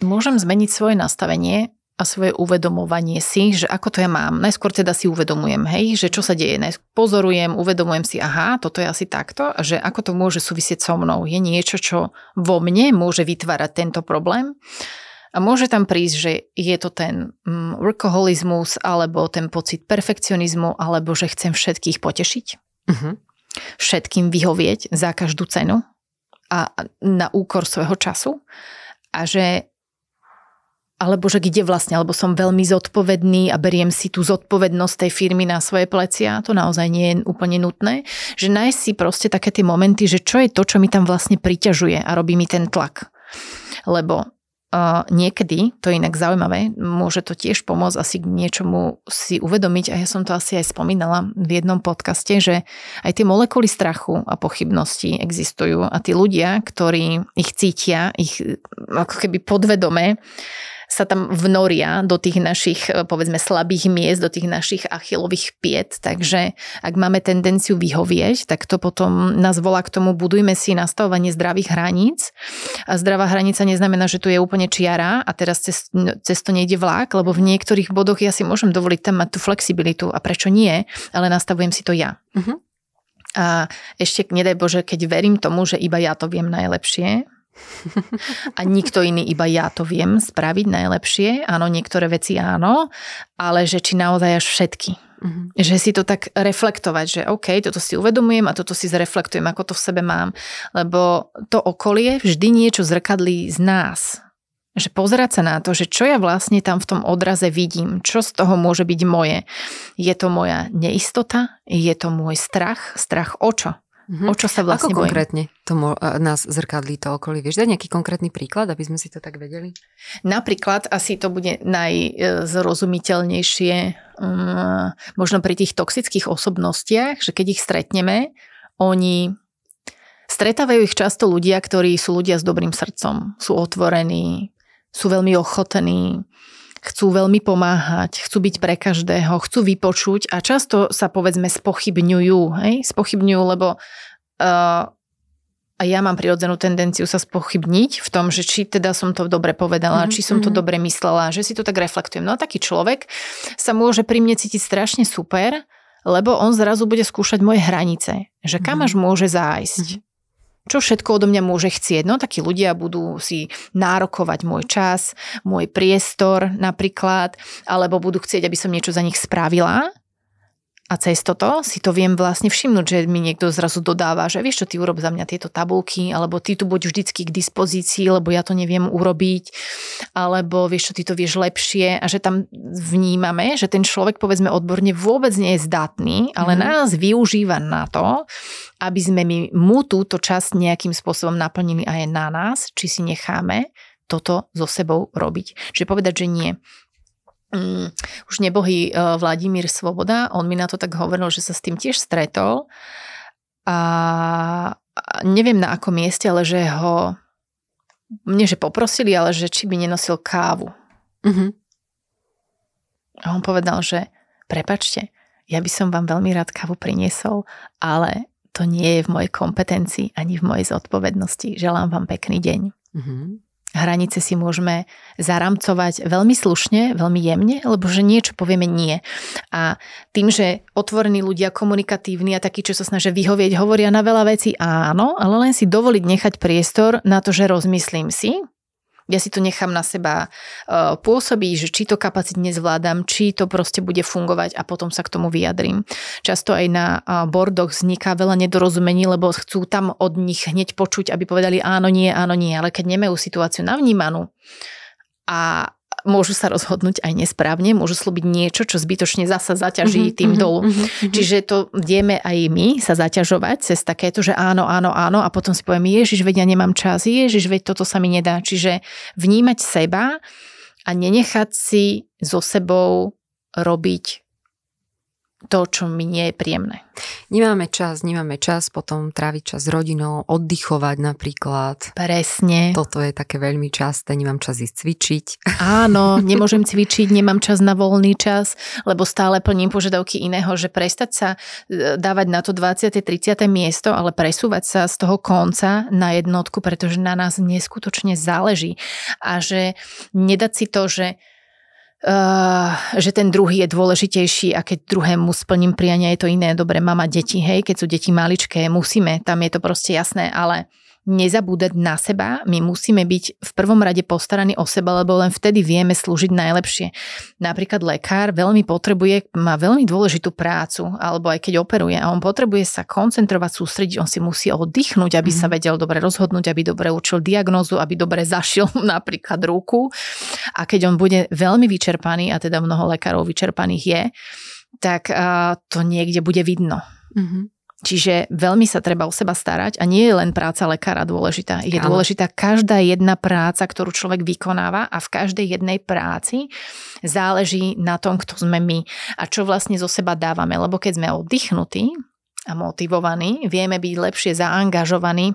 Môžem zmeniť svoje nastavenie a svoje uvedomovanie si, že ako to ja mám. Najskôr teda si uvedomujem, hej, že čo sa deje. Najskôr pozorujem, uvedomujem si, aha, toto je asi takto, že ako to môže súvisieť so mnou. Je niečo, čo vo mne môže vytvárať tento problém. A môže tam prísť, že je to ten mm, workoholizmus, alebo ten pocit perfekcionizmu, alebo že chcem všetkých potešiť. Uh-huh. Všetkým vyhovieť za každú cenu a na úkor svojho času. A že alebo že kde vlastne, alebo som veľmi zodpovedný a beriem si tú zodpovednosť tej firmy na svoje plecia, to naozaj nie je úplne nutné, že nájsť si proste také tie momenty, že čo je to, čo mi tam vlastne priťažuje a robí mi ten tlak. Lebo Uh, niekedy, to je inak zaujímavé, môže to tiež pomôcť asi k niečomu si uvedomiť a ja som to asi aj spomínala v jednom podcaste, že aj tie molekuly strachu a pochybnosti existujú a tí ľudia, ktorí ich cítia, ich ako keby podvedome, sa tam vnoria do tých našich, e, povedzme, slabých miest, do tých našich achilových piet. Takže ak máme tendenciu vyhovieť, tak to potom nás volá k tomu, budujme si nastavovanie zdravých hraníc. A zdravá hranica neznamená, že tu je úplne čiara a teraz cez, cez to nejde vlák, lebo v niektorých bodoch ja si môžem dovoliť tam mať tú flexibilitu a prečo nie, ale nastavujem si to ja. Uh-huh. A ešte, nedaj Bože, keď verím tomu, že iba ja to viem najlepšie, a nikto iný, iba ja to viem spraviť najlepšie. Áno, niektoré veci áno, ale že či naozaj až všetky. Uh-huh. Že si to tak reflektovať, že OK, toto si uvedomujem a toto si zreflektujem, ako to v sebe mám. Lebo to okolie vždy niečo zrkadlí z nás. Že pozerať sa na to, že čo ja vlastne tam v tom odraze vidím, čo z toho môže byť moje. Je to moja neistota? Je to môj strach? Strach o čo? Mm-hmm. O čo sa vlastne Ako bojím? konkrétne to mo- nás zrkadlí to okolie? Vieš dať nejaký konkrétny príklad, aby sme si to tak vedeli? Napríklad asi to bude najzrozumiteľnejšie um, možno pri tých toxických osobnostiach, že keď ich stretneme, oni stretávajú ich často ľudia, ktorí sú ľudia s dobrým srdcom, sú otvorení, sú veľmi ochotní, chcú veľmi pomáhať, chcú byť pre každého, chcú vypočuť a často sa povedzme spochybňujú, hej? spochybňujú, lebo uh, a ja mám prirodzenú tendenciu sa spochybniť v tom, že či teda som to dobre povedala, mm-hmm. či som to mhm. dobre myslela, že si to tak reflektujem. No a taký človek sa môže pri mne cítiť strašne super, lebo on zrazu bude skúšať moje hranice, že kam mm-hmm. až môže zájsť. Mm-hmm Čo všetko odo mňa môže chcieť? No takí ľudia budú si nárokovať môj čas, môj priestor napríklad, alebo budú chcieť, aby som niečo za nich spravila a cez toto si to viem vlastne všimnúť, že mi niekto zrazu dodáva, že vieš čo, ty urob za mňa tieto tabulky, alebo ty tu buď vždycky k dispozícii, lebo ja to neviem urobiť, alebo vieš čo, ty to vieš lepšie a že tam vnímame, že ten človek povedzme odborne vôbec nie je zdatný, ale mm. nás využíva na to, aby sme my mu túto časť nejakým spôsobom naplnili aj na nás, či si necháme toto so sebou robiť. Čiže povedať, že nie um, už nebohý uh, Vladimír Svoboda, on mi na to tak hovoril, že sa s tým tiež stretol a neviem na akom mieste, ale že ho nie že poprosili, ale že či by nenosil kávu. Uh-huh. A on povedal, že prepačte, ja by som vám veľmi rád kávu priniesol, ale to nie je v mojej kompetencii ani v mojej zodpovednosti. Želám vám pekný deň. Uh-huh. Hranice si môžeme zaramcovať veľmi slušne, veľmi jemne, lebo že niečo povieme nie. A tým, že otvorení ľudia, komunikatívni a takí, čo sa snažia vyhovieť, hovoria na veľa vecí áno, ale len si dovoliť nechať priestor na to, že rozmyslím si, ja si to nechám na seba uh, pôsobiť, že či to kapacitne zvládam, či to proste bude fungovať a potom sa k tomu vyjadrím. Často aj na uh, bordoch vzniká veľa nedorozumení, lebo chcú tam od nich hneď počuť, aby povedali áno, nie, áno, nie, ale keď nemajú situáciu navnímanú a môžu sa rozhodnúť aj nesprávne, môžu slúbiť niečo, čo zbytočne zasa zaťaží mm-hmm, tým mm-hmm, dolu. Mm-hmm. Čiže to vieme aj my sa zaťažovať cez takéto, že áno, áno, áno a potom si poviem, ježiš, veď ja nemám čas, ježiš, veď toto sa mi nedá. Čiže vnímať seba a nenechať si so sebou robiť to, čo mi nie je príjemné. Nemáme čas, nemáme čas potom tráviť čas s rodinou, oddychovať napríklad. Presne. Toto je také veľmi časté, nemám čas ísť cvičiť. Áno, nemôžem cvičiť, nemám čas na voľný čas, lebo stále plním požiadavky iného, že prestať sa e, dávať na to 20. 30. miesto, ale presúvať sa z toho konca na jednotku, pretože na nás neskutočne záleží. A že nedať si to, že Uh, že ten druhý je dôležitejší a keď druhému splním priania, je to iné. Dobre, mama deti, hej, keď sú deti maličké, musíme, tam je to proste jasné, ale nezabúdať na seba, my musíme byť v prvom rade postaraní o seba, lebo len vtedy vieme slúžiť najlepšie. Napríklad lekár veľmi potrebuje, má veľmi dôležitú prácu, alebo aj keď operuje a on potrebuje sa koncentrovať, sústrediť, on si musí oddychnúť, aby mm-hmm. sa mhm. vedel dobre rozhodnúť, aby dobre učil diagnózu, aby dobre zašil napríklad ruku. A keď on bude veľmi vyčerpaný, a teda mnoho lekárov vyčerpaných je, tak uh, to niekde bude vidno. Mm-hmm. Čiže veľmi sa treba o seba starať a nie je len práca lekára dôležitá. Je ano. dôležitá každá jedna práca, ktorú človek vykonáva a v každej jednej práci záleží na tom, kto sme my a čo vlastne zo seba dávame. Lebo keď sme oddychnutí a motivovaní, vieme byť lepšie zaangažovaní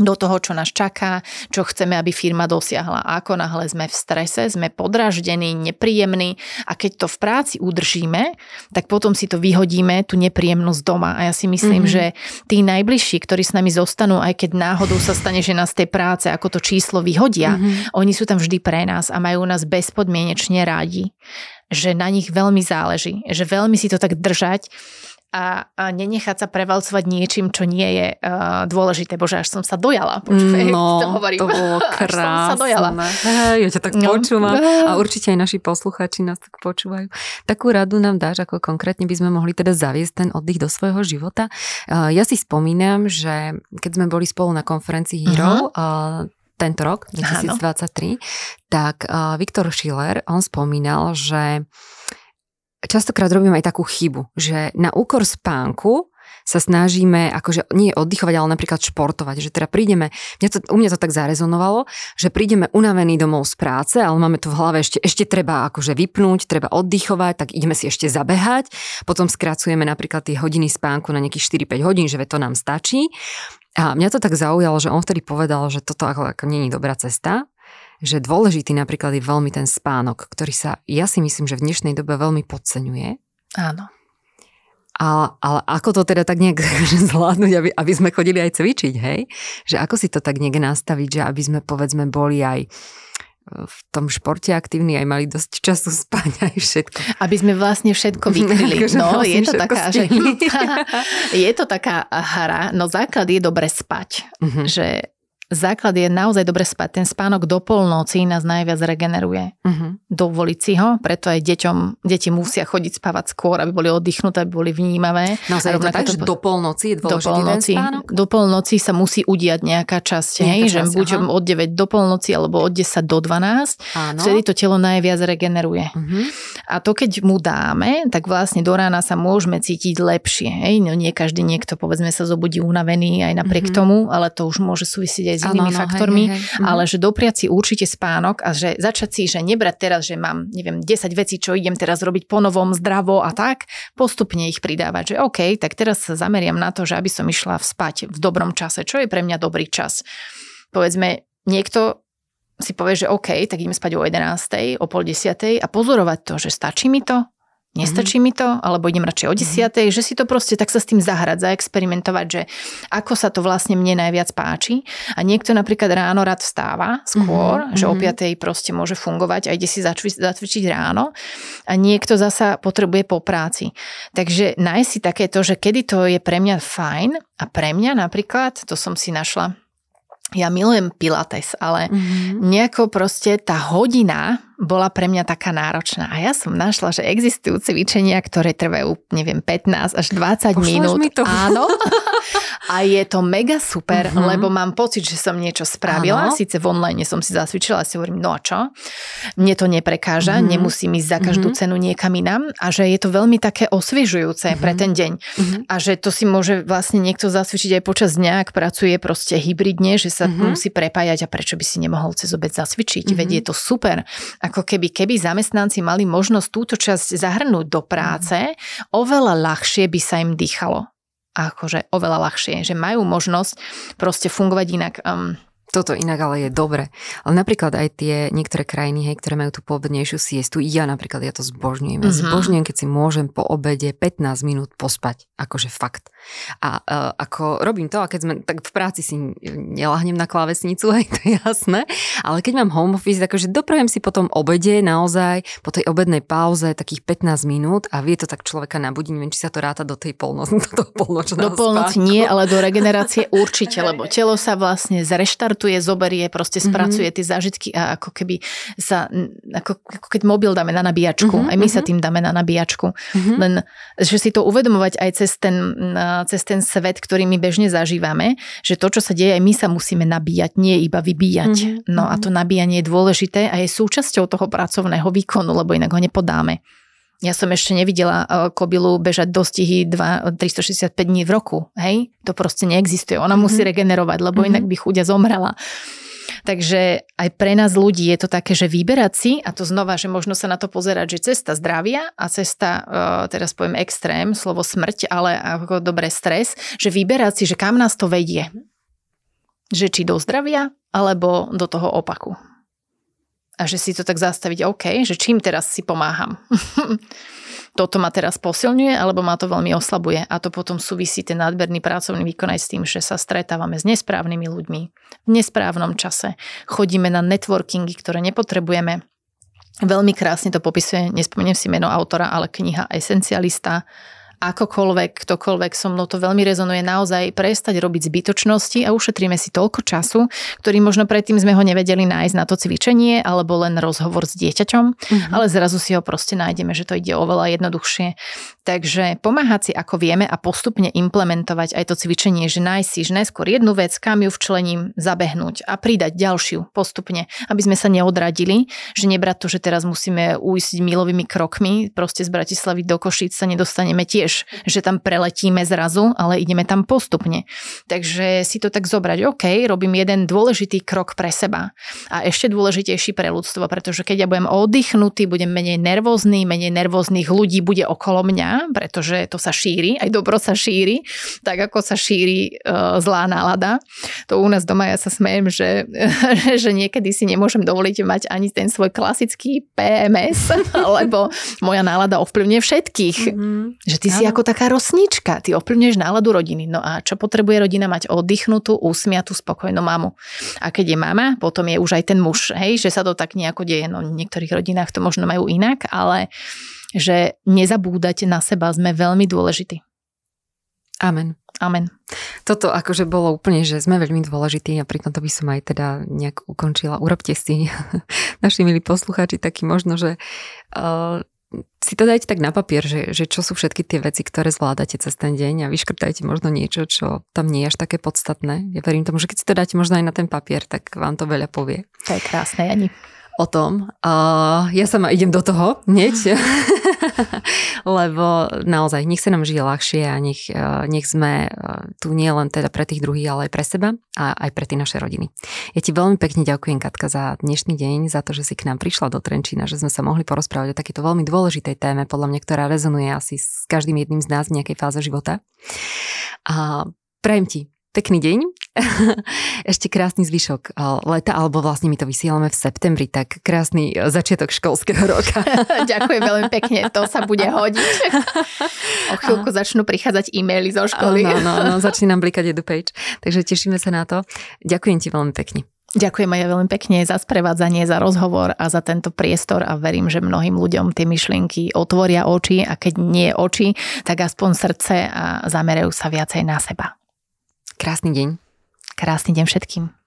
do toho, čo nás čaká, čo chceme, aby firma dosiahla. A ako náhle sme v strese, sme podraždení, nepríjemní a keď to v práci udržíme, tak potom si to vyhodíme, tú nepríjemnosť doma. A ja si myslím, mm-hmm. že tí najbližší, ktorí s nami zostanú, aj keď náhodou sa stane, že nás tej práce ako to číslo vyhodia, mm-hmm. oni sú tam vždy pre nás a majú nás bezpodmienečne rádi. Že na nich veľmi záleží, že veľmi si to tak držať a, a nenechať sa prevalcovať niečím, čo nie je uh, dôležité. Bože, až som sa dojala. Počuvaj, no, to, hovorím. to bolo krásne. až som sa dojala. Hej, ja ťa tak no. počúvam a určite aj naši posluchači nás tak počúvajú. Takú radu nám dáš, ako konkrétne by sme mohli teda zaviesť ten oddych do svojho života. Uh, ja si spomínam, že keď sme boli spolu na konferencii Hero, uh-huh. uh, tento rok, 2023, Áno. tak uh, Viktor Schiller, on spomínal, že častokrát robím aj takú chybu, že na úkor spánku sa snažíme akože nie oddychovať, ale napríklad športovať, že teda prídeme, mňa to, u mňa to tak zarezonovalo, že prídeme unavení domov z práce, ale máme to v hlave ešte, ešte treba akože vypnúť, treba oddychovať, tak ideme si ešte zabehať, potom skracujeme napríklad tie hodiny spánku na nejakých 4-5 hodín, že to nám stačí. A mňa to tak zaujalo, že on vtedy povedal, že toto ako, ako je dobrá cesta, že dôležitý napríklad je veľmi ten spánok, ktorý sa, ja si myslím, že v dnešnej dobe veľmi podceňuje. Áno. Ale, ale ako to teda tak nejak zvládnuť, aby, aby sme chodili aj cvičiť, hej? Že ako si to tak nejak nastaviť, že aby sme povedzme boli aj v tom športe aktívni, aj mali dosť času spať aj všetko. Aby sme vlastne všetko vykryli. No, vlastne je to taká, že, je to taká hra, no základ je dobre spať. Uh-huh. Že základ je naozaj dobre spať. Ten spánok do polnoci nás najviac regeneruje. Uh-huh. Dovoliť si ho, preto aj deťom, deti musia chodiť spávať skôr, aby boli oddychnuté, aby boli vnímavé. Naozaj je to tak, že do polnoci je dôležitý do polnoci, ten spánok? Do polnoci sa musí udiať nejaká časť, nejaká hej, časť, že buď od 9 do polnoci, alebo od 10 do 12. Áno. Vtedy to telo najviac regeneruje. Uh-huh. A to keď mu dáme, tak vlastne do rána sa môžeme cítiť lepšie. Hej? No nie každý niekto povedzme sa zobudí unavený aj napriek uh-huh. tomu, ale to už môže súvisieť aj s inými ano, faktormi, hej, hej, hej. ale že dopriať si určite spánok a že začať si, že nebrať teraz, že mám, neviem, 10 vecí, čo idem teraz robiť po novom, zdravo a tak, postupne ich pridávať, že OK, tak teraz sa zameriam na to, že aby som išla spať v dobrom čase, čo je pre mňa dobrý čas. Povedzme, niekto si povie, že OK, tak idem spať o 11. o pol 10. a pozorovať to, že stačí mi to, Nestačí mm-hmm. mi to, alebo idem radšej o mhm. desiatej, mm-hmm. že si to proste tak sa s tým zahrať, zaexperimentovať, že ako sa to vlastne mne najviac páči. A niekto napríklad ráno rád vstáva skôr, mm-hmm. že o mhm. piatej proste môže fungovať a ide si začviť, zacvičiť ráno. A niekto zasa potrebuje po práci. Takže nájsť si takéto, že kedy to je pre mňa fajn a pre mňa napríklad, to som si našla ja milujem pilates, ale mm-hmm. nejako proste tá hodina bola pre mňa taká náročná. A ja som našla, že existujú cvičenia, ktoré trvajú, neviem, 15 až 20 Pošleš minút. Mi to. Áno. A je to mega super, uh-huh. lebo mám pocit, že som niečo spravila. Áno. Síce v online som si zasvičila a si hovorím, no a čo? Mne to neprekáža, uh-huh. nemusím ísť za každú uh-huh. cenu niekam inám a že je to veľmi také osviežujúce uh-huh. pre ten deň. Uh-huh. A že to si môže vlastne niekto zasvičiť aj počas dňa, ak pracuje proste hybridne, že sa uh-huh. musí prepájať a prečo by si nemohol cez obec zasvičiť. Uh-huh. Veď je to super. Ako keby, keby zamestnanci mali možnosť túto časť zahrnúť do práce, oveľa ľahšie by sa im dýchalo akože oveľa ľahšie, že majú možnosť proste fungovať inak. Um, toto inak ale je dobre. Ale napríklad aj tie niektoré krajiny, hej, ktoré majú tú poobednejšiu siestu, ja napríklad, ja to zbožňujem. Ja mm-hmm. zbožňujem, keď si môžem po obede 15 minút pospať. Akože fakt. A uh, ako robím to, a keď sme, tak v práci si nelahnem na klávesnicu, hej, to je jasné. Ale keď mám home office, akože doprajem si po tom obede naozaj, po tej obednej pauze takých 15 minút a vie to tak človeka nabudí, neviem, či sa to ráta do tej polnoci, do toho polnočného Do polnoci nie, ale do regenerácie určite, lebo telo sa vlastne zreštartuje odštartuje, zoberie, proste mhm. spracuje mm-hmm. tie zážitky a ako keby sa, ako, ako keď mobil dáme na nabíjačku, mm-hmm. aj my sa mhm. tým dáme na nabíjačku. Mm-hmm. Len, že si to uvedomovať aj cez ten, cez ten svet, ktorý my bežne zažívame, že to, čo sa deje, aj my sa musíme nabíjať, nie iba vybíjať. Mm-hmm. No a to nabíjanie je dôležité a je súčasťou toho pracovného výkonu, lebo inak ho nepodáme. Ja som ešte nevidela kobilu bežať dostihy 2, 365 dní v roku. Hej? To proste neexistuje. Ona mm-hmm. musí regenerovať, lebo mm-hmm. inak by chudia zomrela. Takže aj pre nás ľudí je to také, že vyberať si, a to znova, že možno sa na to pozerať, že cesta zdravia a cesta, teraz poviem extrém, slovo smrť, ale ako dobre stres, že vyberať si, že kam nás to vedie. Že či do zdravia, alebo do toho opaku a že si to tak zastaviť, OK, že čím teraz si pomáham. Toto ma teraz posilňuje, alebo ma to veľmi oslabuje. A to potom súvisí ten nadberný pracovný výkon aj s tým, že sa stretávame s nesprávnymi ľuďmi v nesprávnom čase. Chodíme na networkingy, ktoré nepotrebujeme. Veľmi krásne to popisuje, nespomeniem si meno autora, ale kniha Esencialista akokoľvek, ktokoľvek so mnou to veľmi rezonuje, naozaj prestať robiť zbytočnosti a ušetríme si toľko času, ktorý možno predtým sme ho nevedeli nájsť na to cvičenie alebo len rozhovor s dieťaťom, mm-hmm. ale zrazu si ho proste nájdeme, že to ide oveľa jednoduchšie. Takže pomáhať si ako vieme a postupne implementovať aj to cvičenie, že nájsť si najskôr jednu vec, kam ju včlením, zabehnúť a pridať ďalšiu postupne, aby sme sa neodradili, že nebrať to, že teraz musíme ujsť milovými krokmi, proste z Bratislavy do Košíc sa nedostaneme tiež že tam preletíme zrazu, ale ideme tam postupne. Takže si to tak zobrať, OK, robím jeden dôležitý krok pre seba a ešte dôležitejší pre ľudstvo, pretože keď ja budem oddychnutý, budem menej nervózny, menej nervóznych ľudí bude okolo mňa, pretože to sa šíri, aj dobro sa šíri, tak ako sa šíri uh, zlá nálada. To u nás doma ja sa smejem, že, že niekedy si nemôžem dovoliť mať ani ten svoj klasický PMS, lebo moja nálada ovplyvňuje všetkých. Mm-hmm. Že ty si si ako taká rosnička, ty ovplyvňuješ náladu rodiny. No a čo potrebuje rodina mať oddychnutú, usmiatú, spokojnú mamu. A keď je mama, potom je už aj ten muž, hej, že sa to tak nejako deje. No v niektorých rodinách to možno majú inak, ale že nezabúdať na seba sme veľmi dôležití. Amen. Amen. Toto akože bolo úplne, že sme veľmi dôležití a pri tomto by som aj teda nejak ukončila. Urobte si, naši milí poslucháči, taký možno, že uh, si to dajte tak na papier, že, že čo sú všetky tie veci, ktoré zvládate cez ten deň a vyškrtajte možno niečo, čo tam nie je až také podstatné. Ja verím tomu, že keď si to dáte možno aj na ten papier, tak vám to veľa povie. To je krásne, Jani o tom. Uh, ja sama idem do toho hneď, lebo naozaj nech sa nám žije ľahšie a nech, uh, nech sme uh, tu nie len teda pre tých druhých, ale aj pre seba a aj pre tie naše rodiny. Ja ti veľmi pekne ďakujem, Katka, za dnešný deň, za to, že si k nám prišla do Trenčína, že sme sa mohli porozprávať o takéto veľmi dôležitej téme, podľa mňa, ktorá rezonuje asi s každým jedným z nás v nejakej fáze života. A prajem ti pekný deň Ešte krásny zvyšok eh, leta, alebo vlastne my to vysielame v septembri, tak krásny eh, začiatok školského roka. Ďakujem veľmi pekne, to sa bude hodiť. O chvíľku začnú prichádzať e-maily zo školy. No, no, no, začne nám blikať EduPage, takže tešíme sa na to. Ďakujem ti veľmi pekne. Ďakujem aj veľmi pekne za sprevádzanie, za rozhovor a za tento priestor a verím, že mnohým ľuďom tie myšlienky otvoria oči a keď nie oči, tak aspoň srdce a zamerajú sa viacej na seba. Krásny deň. Krásny deň všetkým.